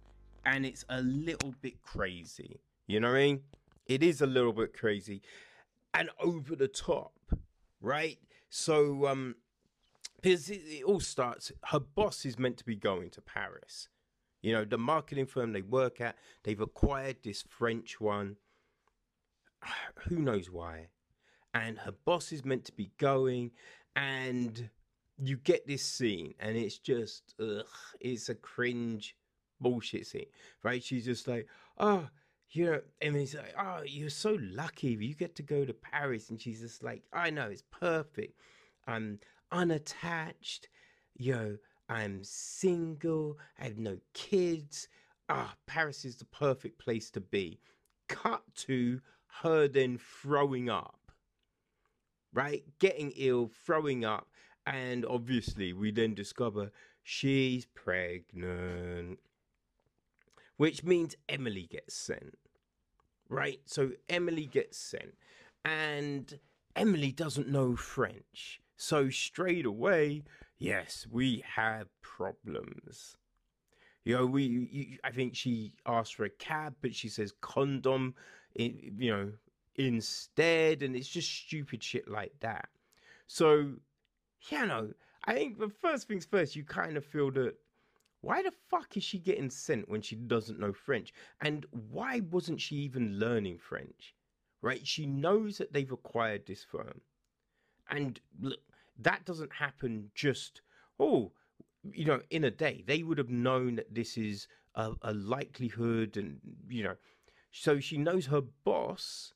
and it's a little bit crazy. You know what I mean? It is a little bit crazy and over the top, right? So, um, because it, it all starts, her boss is meant to be going to Paris. You know, the marketing firm they work at, they've acquired this French one. Who knows why? And her boss is meant to be going, and you get this scene, and it's just, ugh, it's a cringe bullshit scene, right? She's just like, oh, you know, and he's like, oh, you're so lucky you get to go to Paris. And she's just like, I know, it's perfect. I'm unattached, you know, I'm single, I have no kids. Ah, Paris is the perfect place to be. Cut to her then throwing up, right? Getting ill, throwing up. And obviously, we then discover she's pregnant which means Emily gets sent. Right? So Emily gets sent. And Emily doesn't know French. So straight away, yes, we have problems. You know, we, you, I think she asked for a cab, but she says condom, you know, instead. And it's just stupid shit like that. So, you know, I think the first things first, you kind of feel that why the fuck is she getting sent when she doesn't know French? And why wasn't she even learning French? Right? She knows that they've acquired this firm. And look, that doesn't happen just, oh, you know, in a day. They would have known that this is a, a likelihood and, you know, so she knows her boss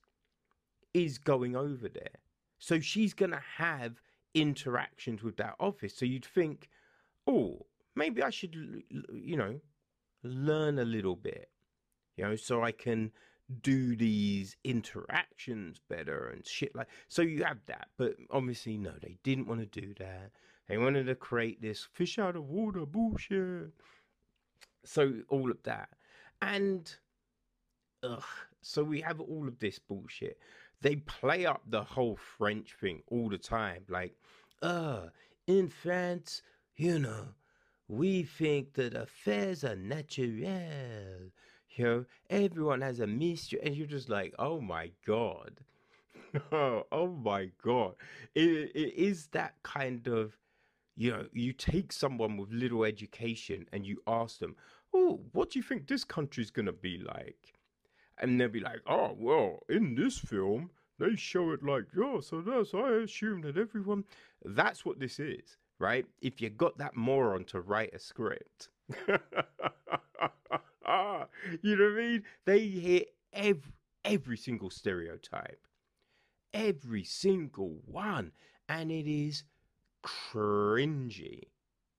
is going over there. So she's going to have interactions with that office. So you'd think, oh, maybe I should, you know, learn a little bit, you know, so I can do these interactions better and shit like so you have that but obviously no they didn't want to do that they wanted to create this fish out of water bullshit so all of that and ugh so we have all of this bullshit they play up the whole french thing all the time. Like uh in france you know we think that affairs are natural you know, everyone has a mystery, and you're just like, oh my god, oh, oh my god, it, it is that kind of, you know, you take someone with little education and you ask them, oh, what do you think this country's gonna be like? And they'll be like, oh, well, in this film, they show it like, yeah, so that's, I assume that everyone, that's what this is, right? If you got that moron to write a script. you know what I mean? They hit every, every single stereotype, every single one, and it is cringy.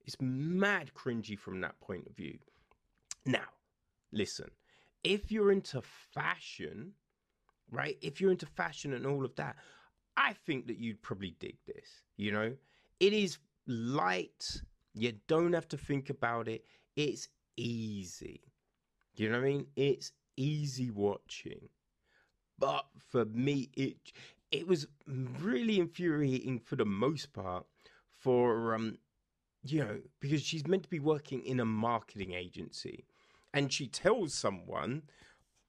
It's mad cringy from that point of view. Now, listen, if you're into fashion, right? If you're into fashion and all of that, I think that you'd probably dig this. You know, it is light. You don't have to think about it. It's easy. You know what I mean? It's easy watching. But for me, it it was really infuriating for the most part. For um, you know, because she's meant to be working in a marketing agency, and she tells someone,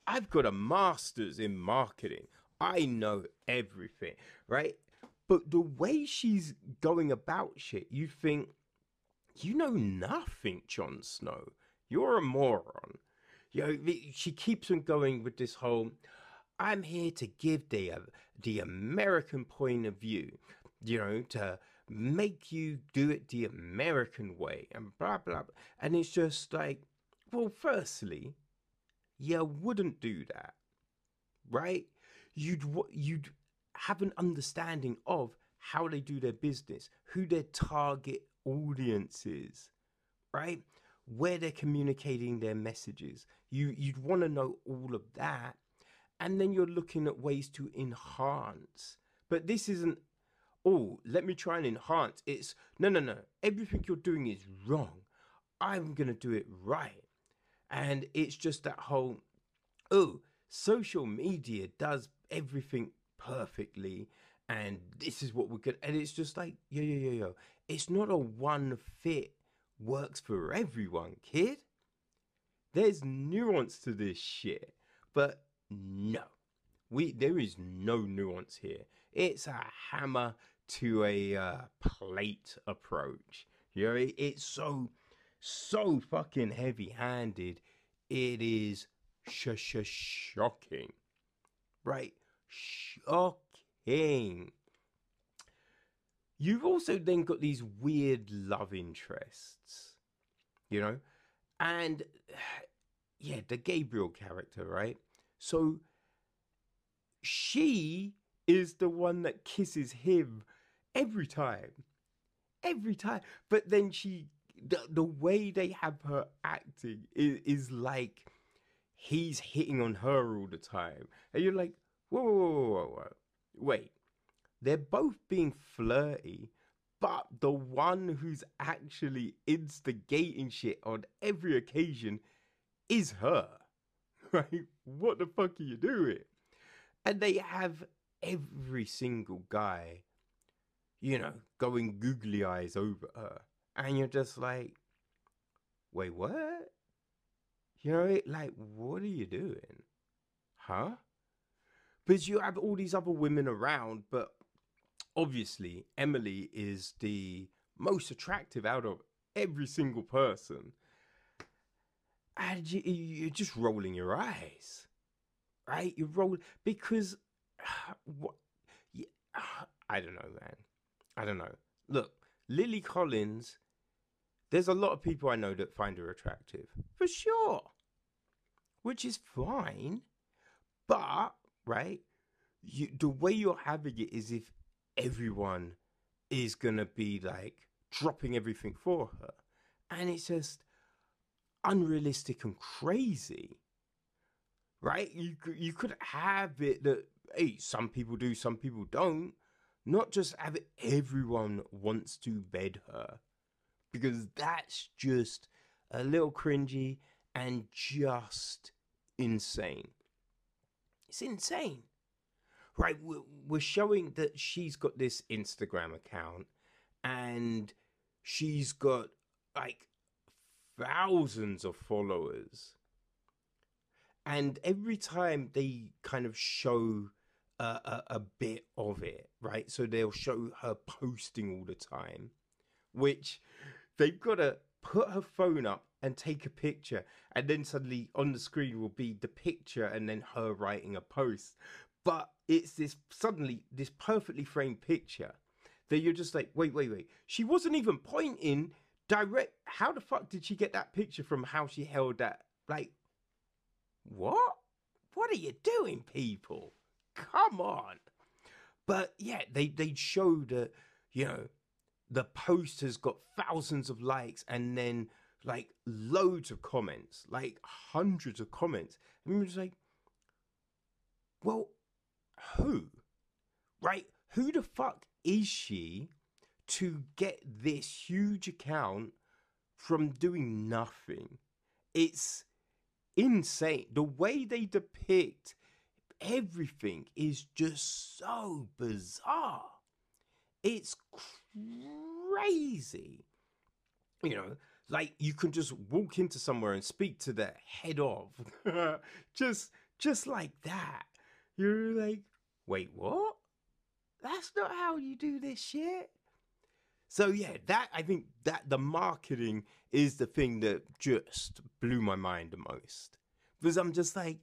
"I've got a master's in marketing. I know everything." Right? But the way she's going about shit, you think, you know nothing, Jon Snow. You're a moron you know, she keeps on going with this whole I'm here to give the uh, the American point of view, you know, to make you do it the American way and blah blah. blah. And it's just like, well, firstly, you wouldn't do that, right? You'd you'd have an understanding of how they do their business, who their target audience is, right? where they're communicating their messages. You you'd want to know all of that. And then you're looking at ways to enhance. But this isn't oh, let me try and enhance. It's no no no. Everything you're doing is wrong. I'm gonna do it right. And it's just that whole oh, social media does everything perfectly and this is what we're gonna and it's just like yo yo yo yo it's not a one fit works for everyone, kid. There's nuance to this shit, but no. We there is no nuance here. It's a hammer to a uh, plate approach. You know, it, it's so so fucking heavy-handed. It is sh- sh- shocking, right? Shocking. You've also then got these weird love interests, you know? And yeah, the Gabriel character, right? So she is the one that kisses him every time. Every time. But then she, the, the way they have her acting is, is like he's hitting on her all the time. And you're like, whoa, whoa, whoa, whoa, whoa. Wait, they're both being flirty, but the one who's actually instigating shit on every occasion is her. Right? What the fuck are you doing? And they have every single guy, you know, going googly eyes over her. And you're just like, wait, what? You know, like, what are you doing? Huh? Because you have all these other women around, but obviously Emily is the most attractive out of every single person. And you, are just rolling your eyes, right? You're rolling because what? I don't know, man. I don't know. Look, Lily Collins. There's a lot of people I know that find her attractive, for sure, which is fine. But right, you, the way you're having it is if everyone is gonna be like dropping everything for her. And it's just unrealistic and crazy. right? You you could have it that hey, some people do, some people don't. Not just have it everyone wants to bed her. Because that's just a little cringy and just insane. It's insane. Right, we're showing that she's got this Instagram account and she's got like thousands of followers. And every time they kind of show a, a, a, bit of it, right? So they'll show her posting all the time, which they've got to put her phone up and take a picture, and then suddenly on the screen will be the picture and then her writing a post. But it's this suddenly this perfectly framed picture that you're just like, wait, wait, wait. She wasn't even pointing direct. How the fuck did she get that picture from how she held that? Like, what? What are you doing, people? Come on. But yeah, they they showed that you know the post has got thousands of likes and then like loads of comments, like hundreds of comments. And we're just like, well, who? Right? Who the fuck is she to get this huge account from doing nothing? It's insane. The way they depict everything is just so bizarre. It's crazy. You know, like you can just walk into somewhere and speak to the head of just just like that. You're like, wait, what? That's not how you do this shit. So yeah, that I think that the marketing is the thing that just blew my mind the most. Because I'm just like,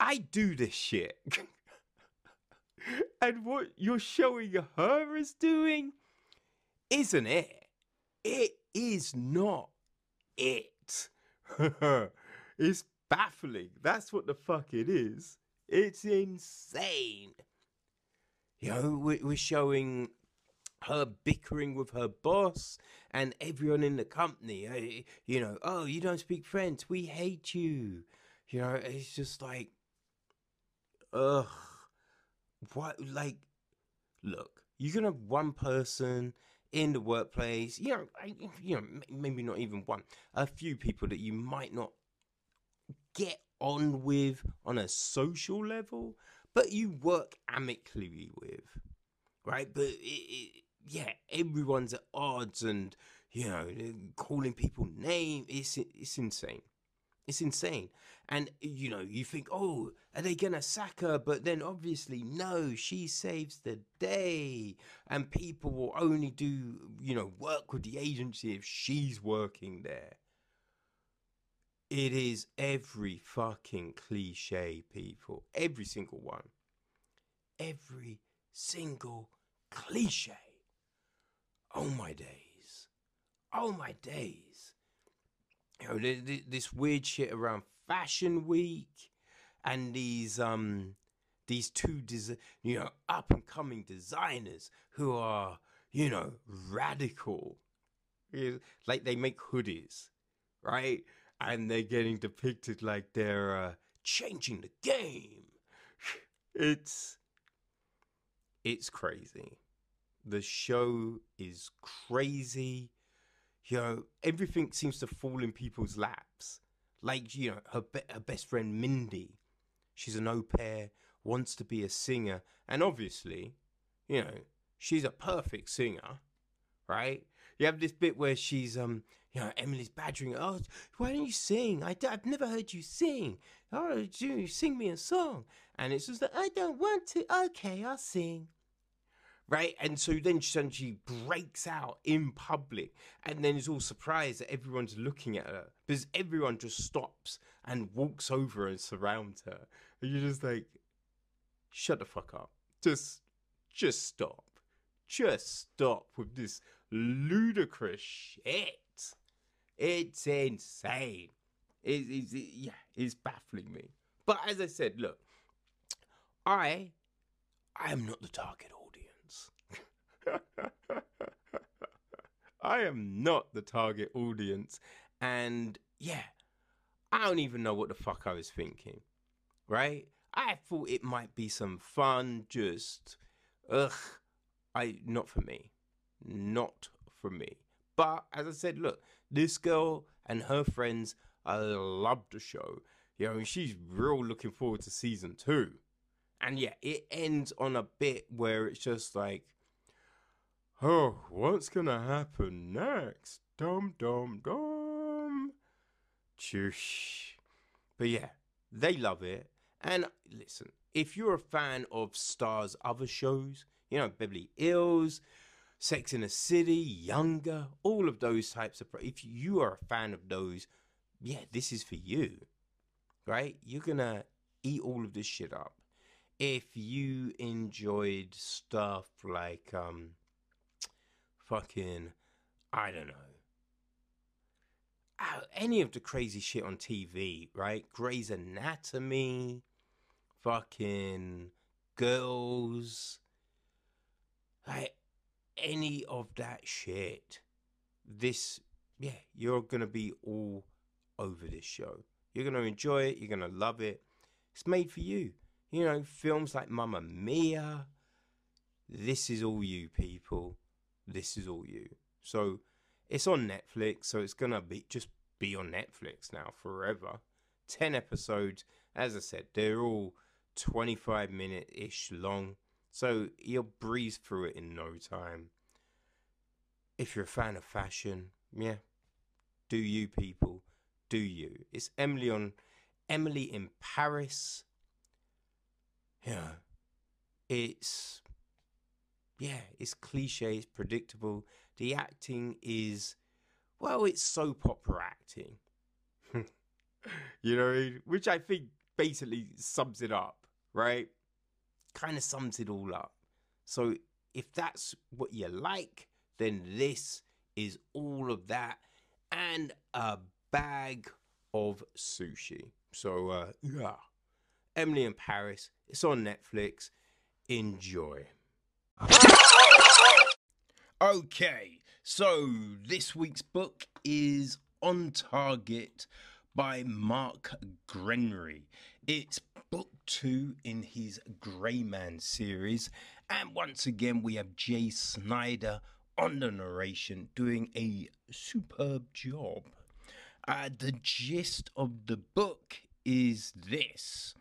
I do this shit. and what you're showing her is doing isn't it? It is not it. it's baffling. That's what the fuck it is. It's insane. You know, we're showing her bickering with her boss and everyone in the company. Eh, you know, oh, you don't speak French. We hate you. You know, it's just like, ugh. What, like, look, you can have one person in the workplace, you know, you know, maybe not even one, a few people that you might not get on with on a social level, but you work amicably with, right? But it, it, yeah, everyone's at odds, and you know, calling people names. It's it's insane. It's insane. And, you know, you think, oh, are they going to sack her? But then obviously, no, she saves the day. And people will only do, you know, work with the agency if she's working there. It is every fucking cliche, people. Every single one. Every single cliche. Oh my days. Oh my days you know, this weird shit around Fashion Week and these um these two des- you know up and coming designers who are you know radical. Like they make hoodies right? And they're getting depicted like they're uh, changing the game. It's it's crazy. The show is crazy you know, everything seems to fall in people's laps. Like, you know, her, be- her best friend Mindy, she's an au pair, wants to be a singer, and obviously, you know, she's a perfect singer, right? You have this bit where she's, um, you know, Emily's badgering her, oh, why don't you sing? I, have never heard you sing. Oh, you sing me a song. And it's just like, I don't want to. Okay, I'll sing right? And so then she breaks out in public and then is all surprised that everyone's looking at her because everyone just stops and walks over and surrounds her. And you're just like, shut the fuck up. Just, just stop. Just stop with this ludicrous shit. It's insane. It, it, it, yeah, it's baffling me. But as I said, look, I, I am not the target audience. I am not the target audience. And yeah, I don't even know what the fuck I was thinking. right? I thought it might be some fun, just ugh. I not for me. Not for me. But as I said, look, this girl and her friends, I love the show. You know, she's real looking forward to season two. And yeah, it ends on a bit where it's just like, oh, what's gonna happen next? Dum dum dum. Chush. But yeah, they love it. And listen, if you're a fan of Star's other shows, you know, Beverly Hills, Sex in the City, Younger, all of those types of. If you are a fan of those, yeah, this is for you, right? You're gonna eat all of this shit up. If you enjoyed stuff like, um, fucking, I don't know, any of the crazy shit on TV, right? Grey's Anatomy, fucking girls, like any of that shit. This, yeah, you're gonna be all over this show. You're gonna enjoy it. You're gonna love it. It's made for you. You know, films like Mamma Mia. This is all you people. This is all you. So it's on Netflix, so it's gonna be just be on Netflix now forever. Ten episodes, as I said, they're all twenty-five minute ish long, so you'll breeze through it in no time. If you're a fan of fashion, yeah, do you people, do you? It's Emily on Emily in Paris. Yeah, it's yeah, it's cliche, it's predictable. The acting is, well, it's soap opera acting. you know, which I think basically sums it up, right? Kind of sums it all up. So if that's what you like, then this is all of that and a bag of sushi. So, uh, yeah. Emily in Paris, it's on Netflix. Enjoy. Okay, so this week's book is On Target by Mark Greaney. It's book two in his Grey Man series, and once again, we have Jay Snyder on the narration doing a superb job. Uh, the gist of the book is this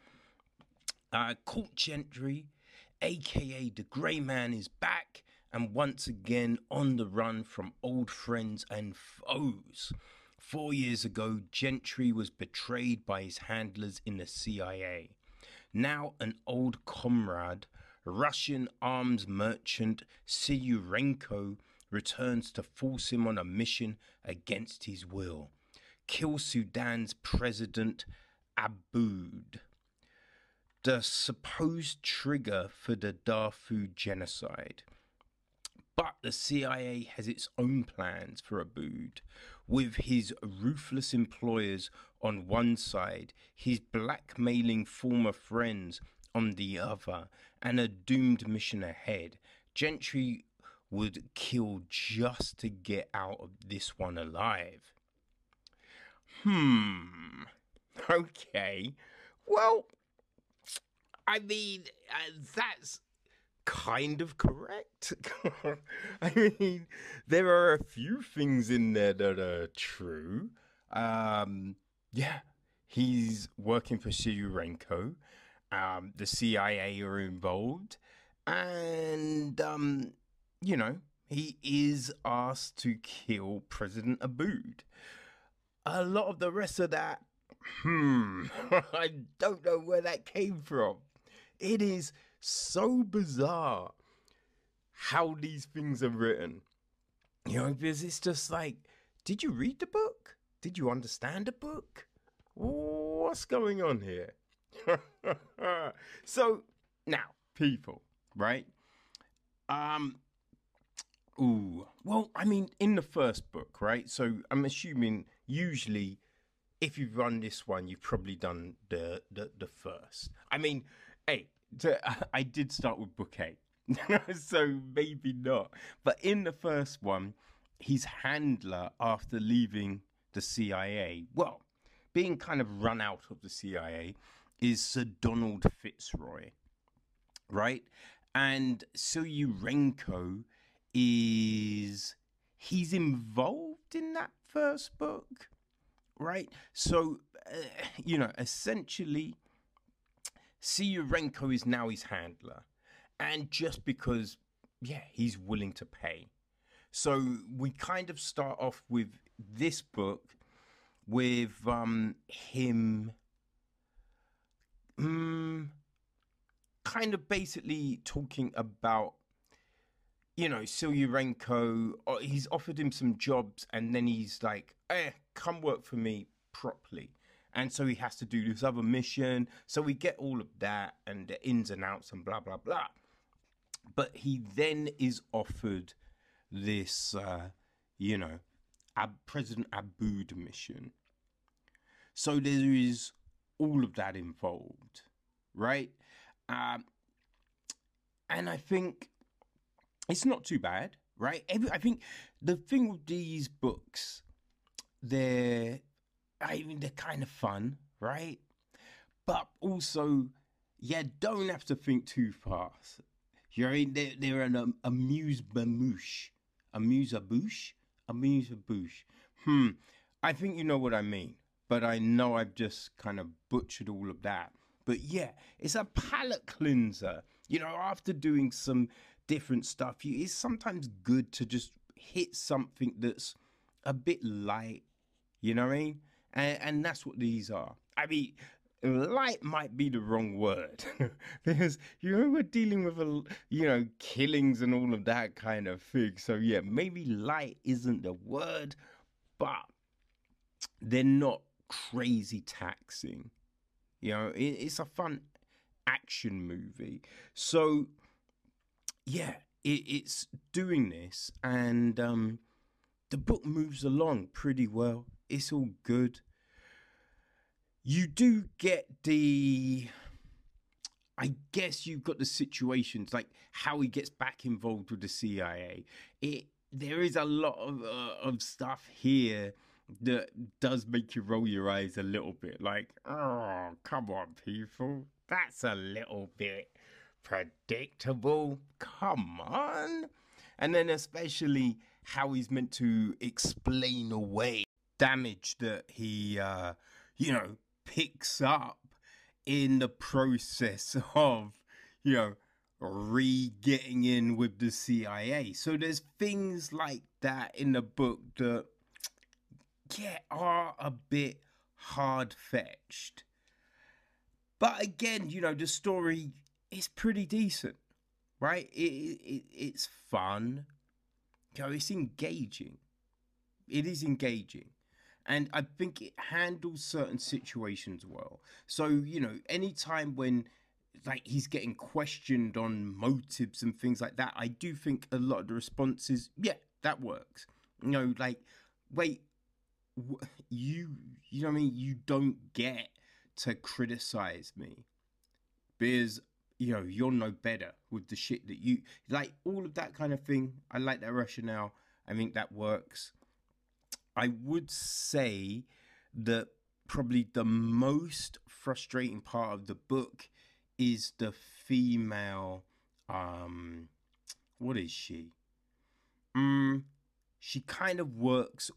uh, Court Gentry, aka the Grey Man, is back and once again on the run from old friends and foes. Four years ago, Gentry was betrayed by his handlers in the CIA. Now, an old comrade, Russian arms merchant Sidorenko, returns to force him on a mission against his will kill Sudan's president Aboud. The supposed trigger for the Darfur genocide. But the CIA has its own plans for Aboud, with his ruthless employers on one side, his blackmailing former friends on the other, and a doomed mission ahead. Gentry would kill just to get out of this one alive. Hmm. Okay. Well, I mean, uh, that's kind of correct. I mean, there are a few things in there that are true. Um, yeah, he's working for Sidorenko. Um, the CIA are involved, and um, you know he is asked to kill President Aboud. A lot of the rest of that, hmm, I don't know where that came from. It is so bizarre how these things are written. You know, because it's just like, did you read the book? Did you understand the book? What's going on here? so now, people, right? Um, ooh, well, I mean, in the first book, right? So I'm assuming usually, if you've run this one, you've probably done the the, the first. I mean, hey, so I did start with book eight, so maybe not. But in the first one, his handler, after leaving the CIA, well, being kind of run out of the CIA, is Sir Donald Fitzroy, right? And Suliarenko is he's involved in that first book, right? So, uh, you know, essentially, Suliarenko is now his handler. And just because, yeah, he's willing to pay. So we kind of start off with this book with um, him um, kind of basically talking about you know, Suliarenko, uh, he's offered him some jobs and then he's like, eh, come work for me properly. And so he has to do this other mission. So we get all of that and the ins and outs and blah, blah, blah. But he then is offered this, uh, you know, Ab- President Aboud mission. So there is all of that involved, right? Um, and I think it's not too bad, right? Every, I think the thing with these books, they're, I mean, they're kind of fun, right? But also, yeah, don't have to think too fast. You know, they're, they're an um, amuse bamouche, amuse a bouche, amuse a bouche. Hmm. I think you know what I mean, but I know I've just kind of butchered all of that. But yeah, it's a palate cleanser. You know, after doing some different stuff, you, it's sometimes good to just hit something that's a bit light. You know what I mean? And, and that's what these are. I mean, light might be the wrong word because you know we're dealing with a you know killings and all of that kind of thing so yeah maybe light isn't the word but they're not crazy taxing you know, it, it's a fun action movie. So, yeah, it, it's doing this, and um, the book moves along pretty well. It's all good. You do get the. I guess you've got the situations like how he gets back involved with the CIA. It there is a lot of uh, of stuff here that does make you roll your eyes a little bit. Like, oh, come on, people. That's a little bit predictable. Come on. And then, especially, how he's meant to explain away damage that he, uh, you know, picks up in the process of, you know, re getting in with the CIA. So there's things like that in the book that yeah, are a bit hard fetched. But again, you know, the story is pretty decent, right? It, it, it's fun. You know, it's engaging. It is engaging. And I think it handles certain situations well. So, you know, any time when like he's getting questioned on motives and things like that, I do think a lot of the responses, yeah, that works. You know, like, wait, you you know what I mean you don't get to criticize me because you know you're no better with the shit that you like all of that kind of thing I like that rationale I think that works I would say that probably the most frustrating part of the book is the female um what is she? Um she kind of works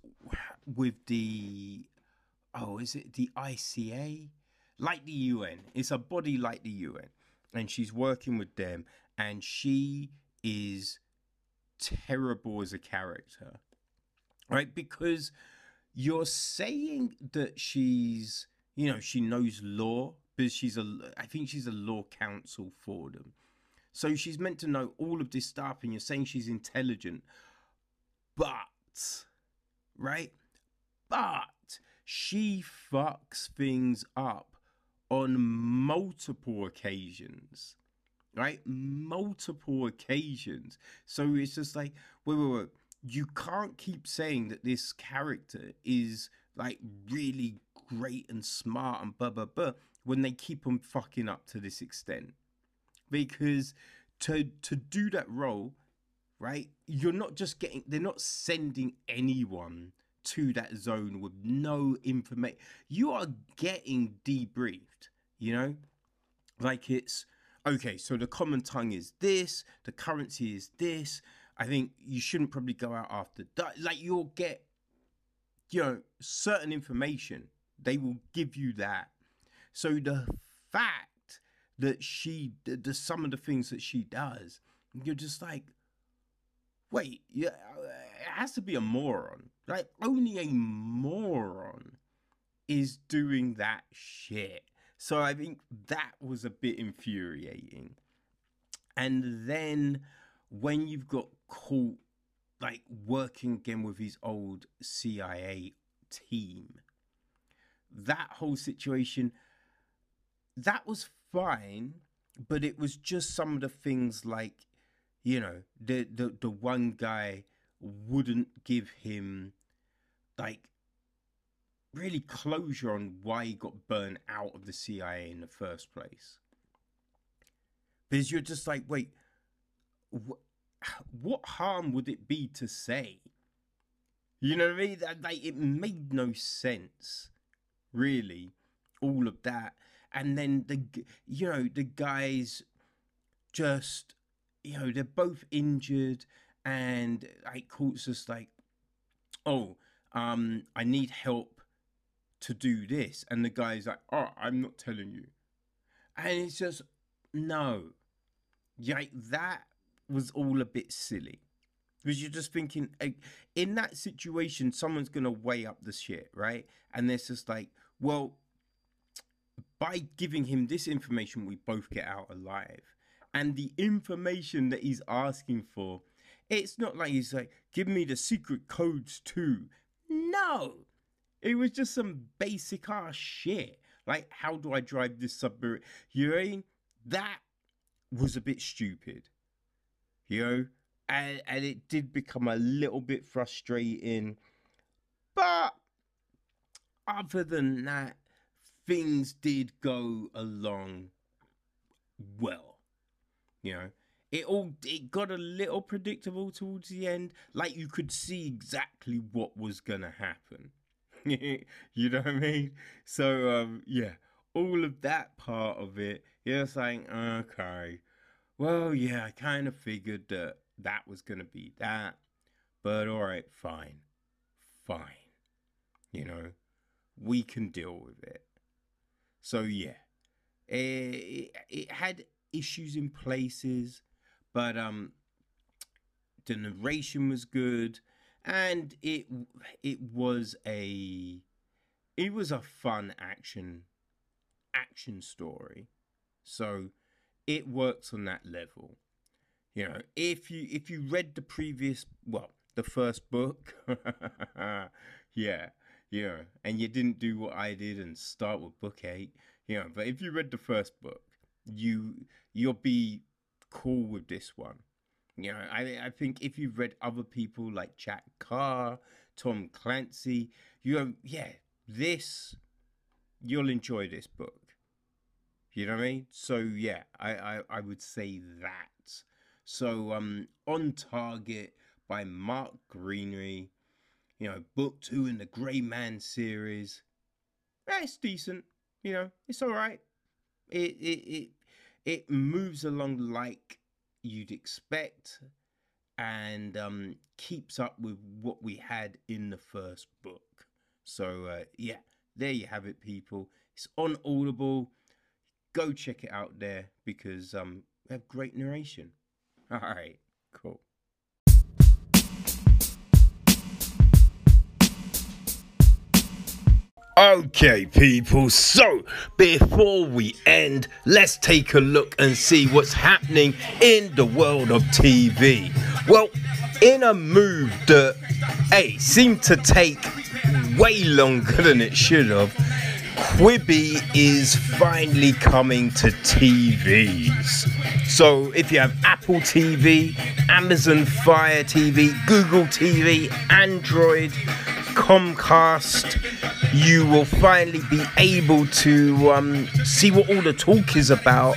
with the oh is it the ICA like the UN it's a body like the UN and she's working with them and she is terrible as a character right because you're saying that she's you know she knows law because she's a I think she's a law counsel for them so she's meant to know all of this stuff and you're saying she's intelligent but, right? But she fucks things up on multiple occasions. Right? Multiple occasions. So it's just like, wait, wait, wait. You can't keep saying that this character is like really great and smart and blah blah blah when they keep on fucking up to this extent. Because to to do that role, right? You're not just getting, they're not sending anyone to that zone with no information. You are getting debriefed. you know? Like it's okay, so the common tongue is this, the currency is this. I think you shouldn't probably go out after that. Like you'll get, you know, certain information. They will give you that. So the fact that she, the, the some of the things that she does, you're just like, wait, yeah, it has to be a moron. Like only a moron is doing that shit. So I think that was a bit infuriating. And then when you've got caught like working again with his old CIA team, that whole situation, that was fine, but it was just some of the things like, you know, the the, the one guy wouldn't give him like really closure on why he got burned out of the CIA in the first place. Because you're just like, wait, wh- what harm would it be to say? You know what I mean? Like, it made no sense, really, all of that. And then the, you know, the guys just, you know, they're both injured, and like, Court's just like, oh, um, I need help to do this. And the guy's like, oh, I'm not telling you. And it's just, no. Like, that was all a bit silly. Because you're just thinking, in that situation, someone's going to weigh up the shit, right? And it's just like, well, by giving him this information, we both get out alive. And the information that he's asking for, it's not like he's like, give me the secret codes too. No, it was just some basic ass shit. Like, how do I drive this submarine? You know, that was a bit stupid. You know, and and it did become a little bit frustrating. But other than that, things did go along well. You know, it all it got a little predictable towards the end. Like you could see exactly what was gonna happen. you know what I mean? So um, yeah, all of that part of it, you're saying, okay, well, yeah, I kind of figured that that was gonna be that, but all right, fine, fine. You know, we can deal with it. So yeah, it, it had issues in places, but um, the narration was good and it it was a it was a fun action action story so it works on that level you know if you if you read the previous well the first book yeah yeah and you didn't do what i did and start with book eight you know but if you read the first book you you'll be cool with this one you know, I I think if you've read other people like Jack Carr, Tom Clancy, you know, yeah, this you'll enjoy this book. You know what I mean? So yeah, I, I, I would say that. So um on target by Mark Greaney, you know, book two in the Gray Man series. It's decent, you know, it's alright. It it it it moves along like you'd expect and um, keeps up with what we had in the first book. So, uh, yeah, there you have it, people. It's on Audible. Go check it out there because um, we have great narration. All right, cool. Okay, people, so before we end, let's take a look and see what's happening in the world of TV. Well, in a move that, hey, seemed to take way longer than it should have, Quibi is finally coming to TVs. So if you have Apple TV, Amazon Fire TV, Google TV, Android, Comcast, you will finally be able to um, see what all the talk is about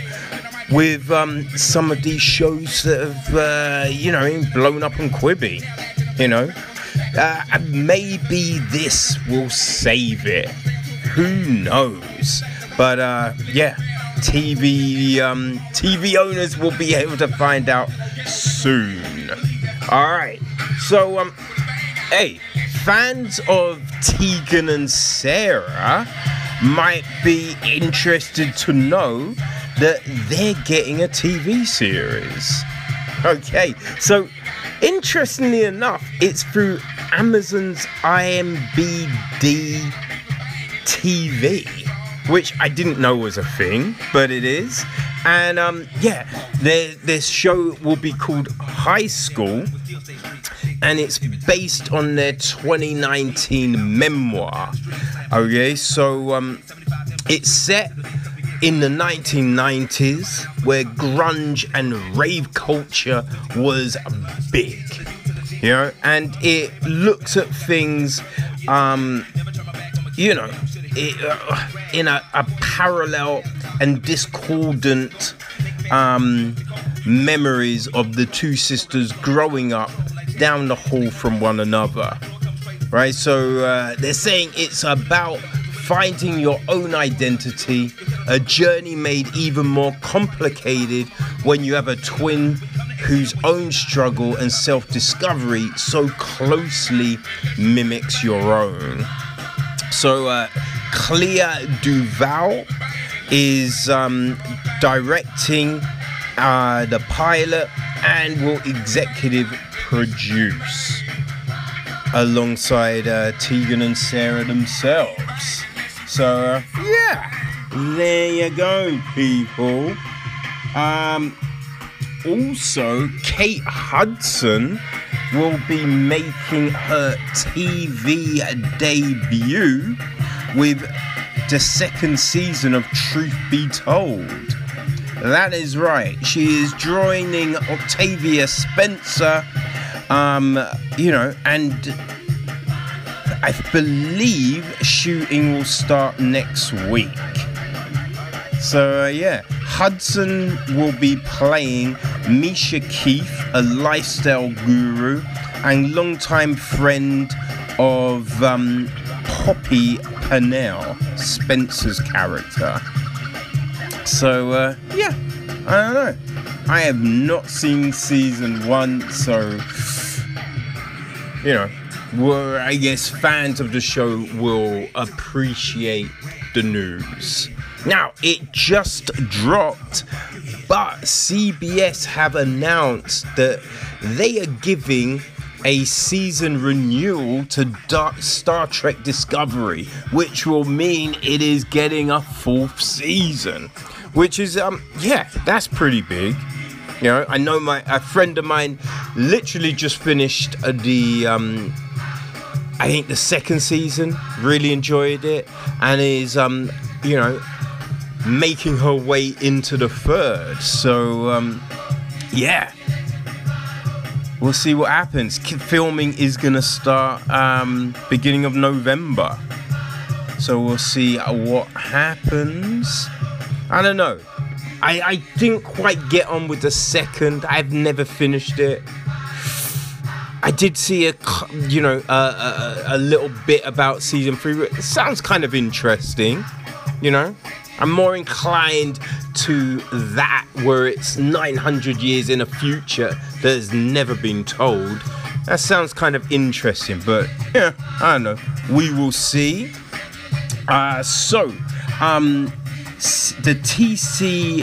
with um, some of these shows that have, uh, you know, blown up on Quibi. You know, uh, maybe this will save it. Who knows? But uh, yeah, TV um, TV owners will be able to find out soon. All right. So um, hey, fans of Tegan and Sara might be interested to know that they're getting a TV series. Okay, so interestingly enough, it's through Amazon's IMBD TV, which I didn't know was a thing, but it is. And um, yeah, this show will be called High School, and it's based on their 2019 memoir. Okay, so um, it's set in the 1990s where grunge and rave culture was big you know and it looks at things um you know in a, a, parallel and discordant um memories of the two sisters growing up down the hall from one another right so uh, they're saying it's about finding your own identity, a journey made even more complicated when you have a twin whose own struggle and self discovery so closely mimics your own. So, uh, Clea DuVall is um, directing uh, the pilot and will executive produce alongside uh, Tegan and Sara themselves. So uh, yeah, there you go, people. Um, also, Kate Hudson will be making her TV debut with the second season of Truth Be Told. That is right. She is joining Octavia Spencer, um, you know, and I believe shooting will start next week. So, uh, yeah, Hudson will be playing Misha Keith, a lifestyle guru and longtime friend of um, Poppy Parnell, Spencer's character. So, uh, yeah, I don't know. I have not seen season one, so, you know, were, I guess, fans of the show will appreciate the news. Now, it just dropped, but CBS have announced that they are giving a season renewal to Star Trek Discovery, which will mean it is getting a fourth season. Which is, um, yeah, that's pretty big. You know, I know my a friend of mine literally just finished the um, I think the second season really enjoyed it, and is um, you know making her way into the third. So um, yeah, we'll see what happens. Filming is gonna start um, beginning of November, so we'll see what happens. I don't know. I, I didn't quite get on with the second. I've never finished it. I did see a, you know, a, a, a little bit about season three. It sounds kind of interesting, you know. I'm more inclined to that where it's 900 years in a future that has never been told. That sounds kind of interesting, but yeah, I don't know. We will see. Uh, so, um, the T.C.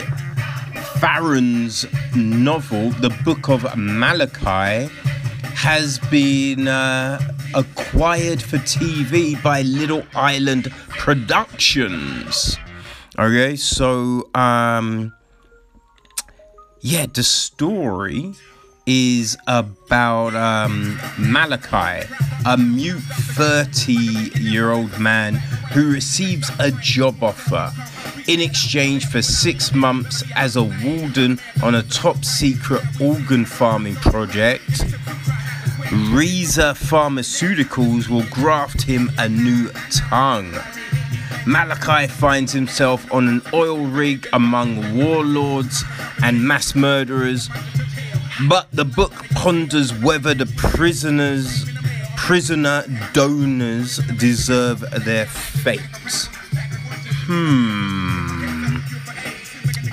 Farren's novel, The Book of Malachi, has been uh, acquired for TV by Little Island Productions. Okay, so um, yeah, the story is about um, Malachi, a mute 30 year old man who receives a job offer in exchange for six months as a warden on a top secret organ farming project Reza Pharmaceuticals will graft him a new tongue. Malachi finds himself on an oil rig among warlords and mass murderers, but the book ponders whether the prisoners prisoner donors deserve their fate. Hmm.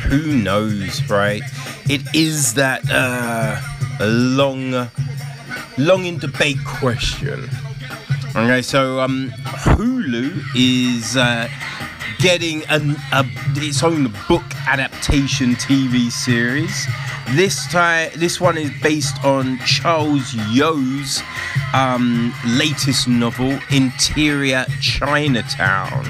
who knows, right? It is that uh, long, long in debate question. Okay, so um, Hulu is uh, getting an, a, its own book adaptation TV series. This time, this one is based on Charles Yu's um, latest novel, Interior Chinatown.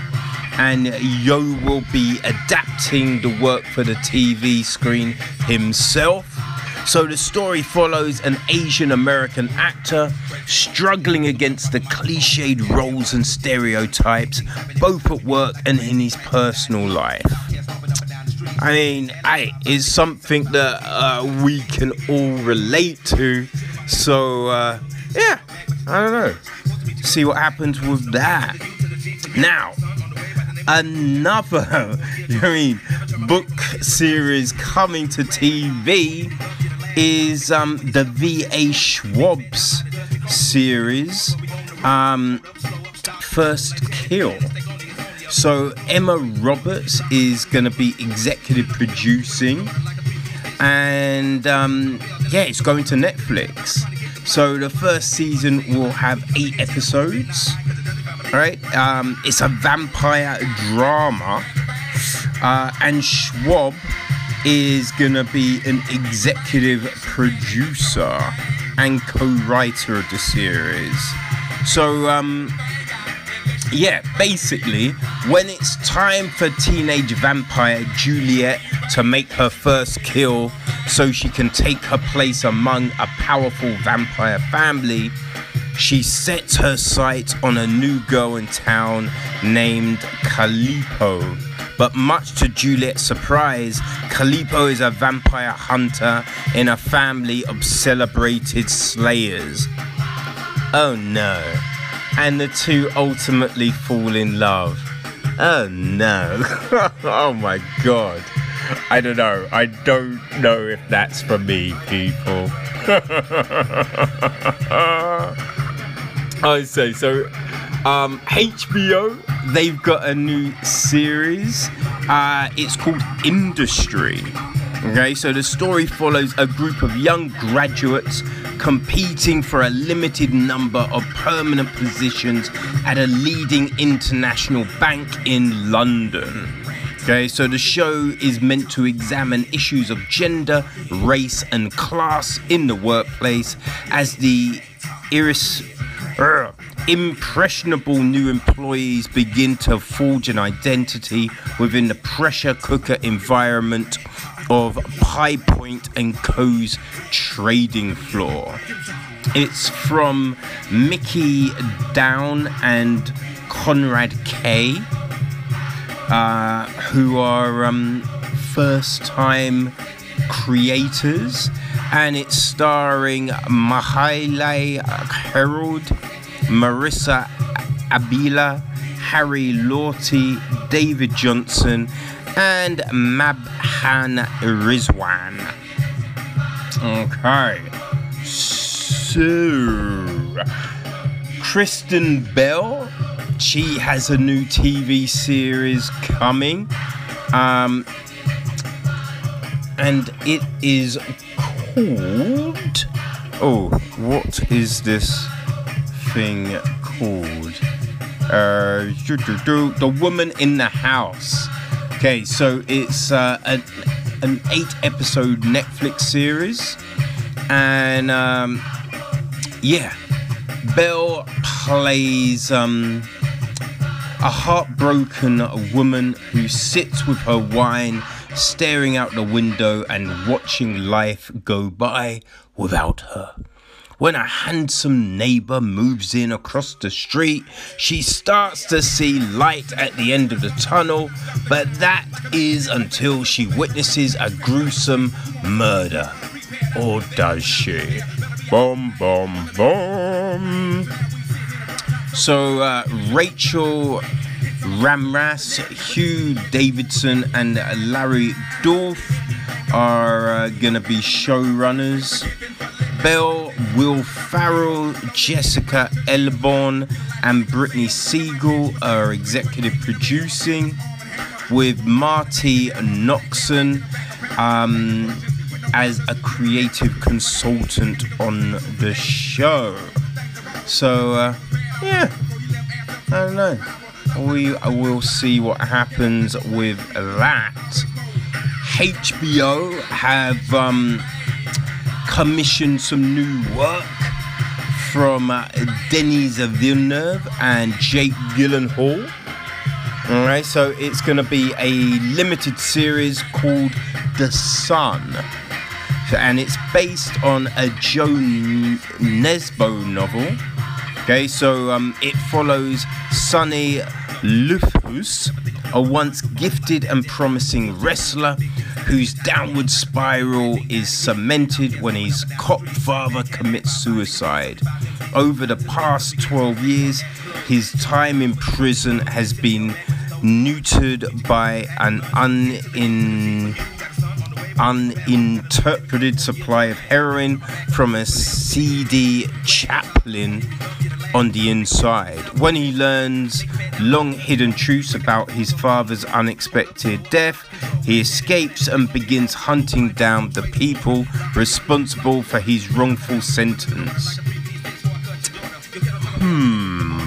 And Yo will be adapting the work for the TV screen himself. So the story follows an Asian American actor struggling against the cliched roles and stereotypes, both at work and in his personal life. I mean, I is something that uh, we can all relate to. So uh, yeah, I don't know. See what happens with that. Now, another, I mean, book series coming to TV is um, the V.E. Schwab's series, um, First Kill. So Emma Roberts is going to be executive producing, and um, yeah, it's going to Netflix. So the first season will have eight episodes. Right, um, it's a vampire drama, uh, and Schwab is gonna be an executive producer and co-writer of the series. So um, yeah, basically, when it's time for teenage vampire Juliet to make her first kill so she can take her place among a powerful vampire family, she sets her sights on a new girl in town named Calipo. But much to Juliet's surprise, Calipo is a vampire hunter in a family of celebrated slayers. Oh no and the two ultimately fall in love. Oh no. oh my god. I don't know. I don't know if that's for me, people. I say so. Um, HBO, they've got a new series. Uh, it's called Industry. Okay, so the story follows a group of young graduates competing for a limited number of permanent positions at a leading international bank in London. Okay, so the show is meant to examine issues of gender, race, and class in the workplace as the iris. Impressionable new employees begin to forge an identity within the pressure cooker environment of High Point and Co.'s trading floor. It's from Mickey Down and Konrad Kay, uh, who are um, first time creators, and it's starring Myha'la Herrold, Marisa Abela, Harry Lawtey, David Jonsson, and Nabhaan Rizwan. Okay. So, Kristen Bell, she has a new TV series coming. Um, and it is called. Oh, what is this thing called? Uh, the Woman in the House. Okay, so it's uh, an, an eight episode Netflix series. And um, yeah, Bell plays um, a heartbroken woman who sits with her wine, staring out the window and watching life go by without her. When a handsome neighbor moves in across the street, she starts to see light at the end of the tunnel, but that is until she witnesses a gruesome murder. Or does she? Boom, boom, boom. So, uh, Rachel Ramras, Hugh Davidson, and Larry Dorf are uh, gonna be showrunners. Bell, Will Ferrell, Jessica Elbaum, and Brittany Siegel are executive producing. with Marti Noxon um, as a creative consultant on the show. So, uh, yeah, I don't know. We will see what happens with that. HBO have um, commissioned some new work from uh, Denis Villeneuve and Jake Gyllenhaal. All right, so it's going to be a limited series called The Son, And it's based on a Jo Nesbø novel. Okay, so um, it follows Sonny Lofthus, a once gifted and promising wrestler whose downward spiral is cemented when his cop father commits suicide. Over the past 12 years, his time in prison has been neutered by an unin uninterpreted supply of heroin from a seedy chaplain on the inside. When he learns long hidden truths about his father's unexpected death, he escapes and begins hunting down the people responsible for his wrongful sentence. Hmm.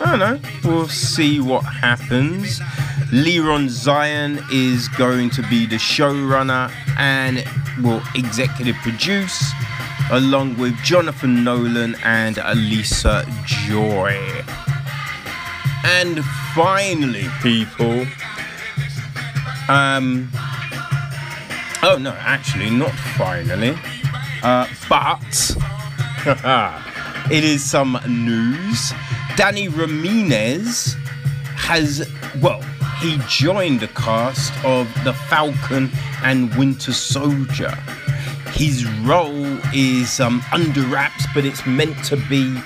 I don't know. We'll see what happens. Lenore Zion is going to be the showrunner and will executive produce, along with Jonathan Nolan and Elisa Joy. And finally, people, um, oh no, actually, not finally, uh, but it is some news. Danny Ramirez has, well, he joined the cast of The Falcon and Winter Soldier. His role is um, under wraps, but it's meant to be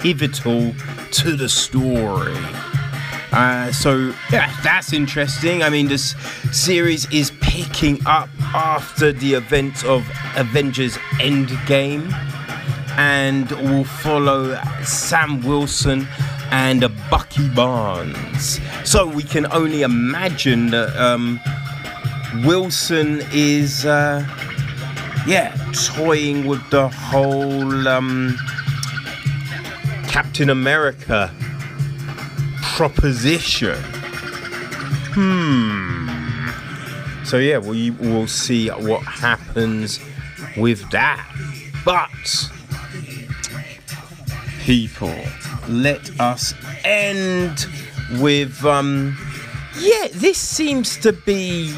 pivotal to the story. Uh, so yeah, that's interesting. I mean, this series is picking up after the events of Avengers Endgame, and will follow Sam Wilson and Bucky Barnes. So we can only imagine that um, Wilson is, uh, yeah, toying with the whole um, Captain America proposition. Hmm. So yeah, we will see what happens with that. But people let us end with um yeah this seems to be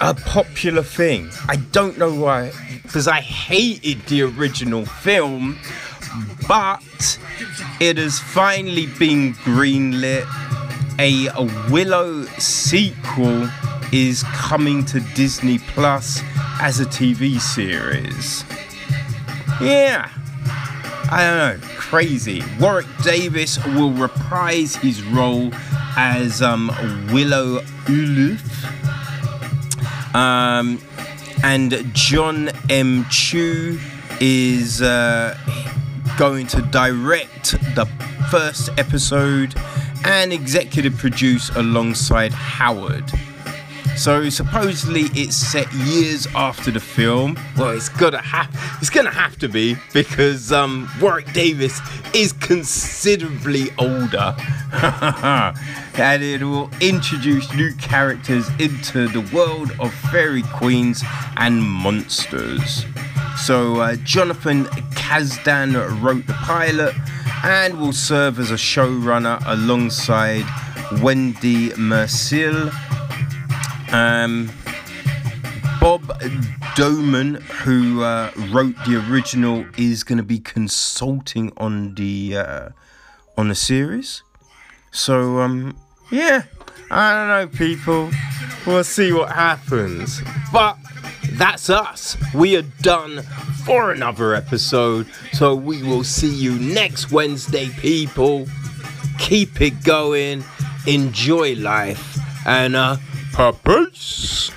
a popular thing. I don't know why because i hated the original film but it has finally been greenlit. A, a willow sequel is coming to disney plus as a tv series. Yeah i don't know crazy. Warwick Davis will reprise his role as um, Willow Uluf. Um, and John M. Chu is uh, going to direct the first episode and executive produce alongside Howard. So supposedly it's set years after the film. Well, it's gotta have it's gonna have to be because um, Warwick Davis is considerably older, and it will introduce new characters into the world of fairy queens and monsters. So uh, Jonathan Kasdan wrote the pilot and will serve as a showrunner alongside Wendy Mericle um, Bob Dolman, who uh, wrote the original, is going to be consulting on the uh, on the series. So um, yeah, I don't know, people. We'll see what happens. But that's us. We are done for another episode. So we will see you next Wednesday, people. Keep it going. Enjoy life. And uh, Peace.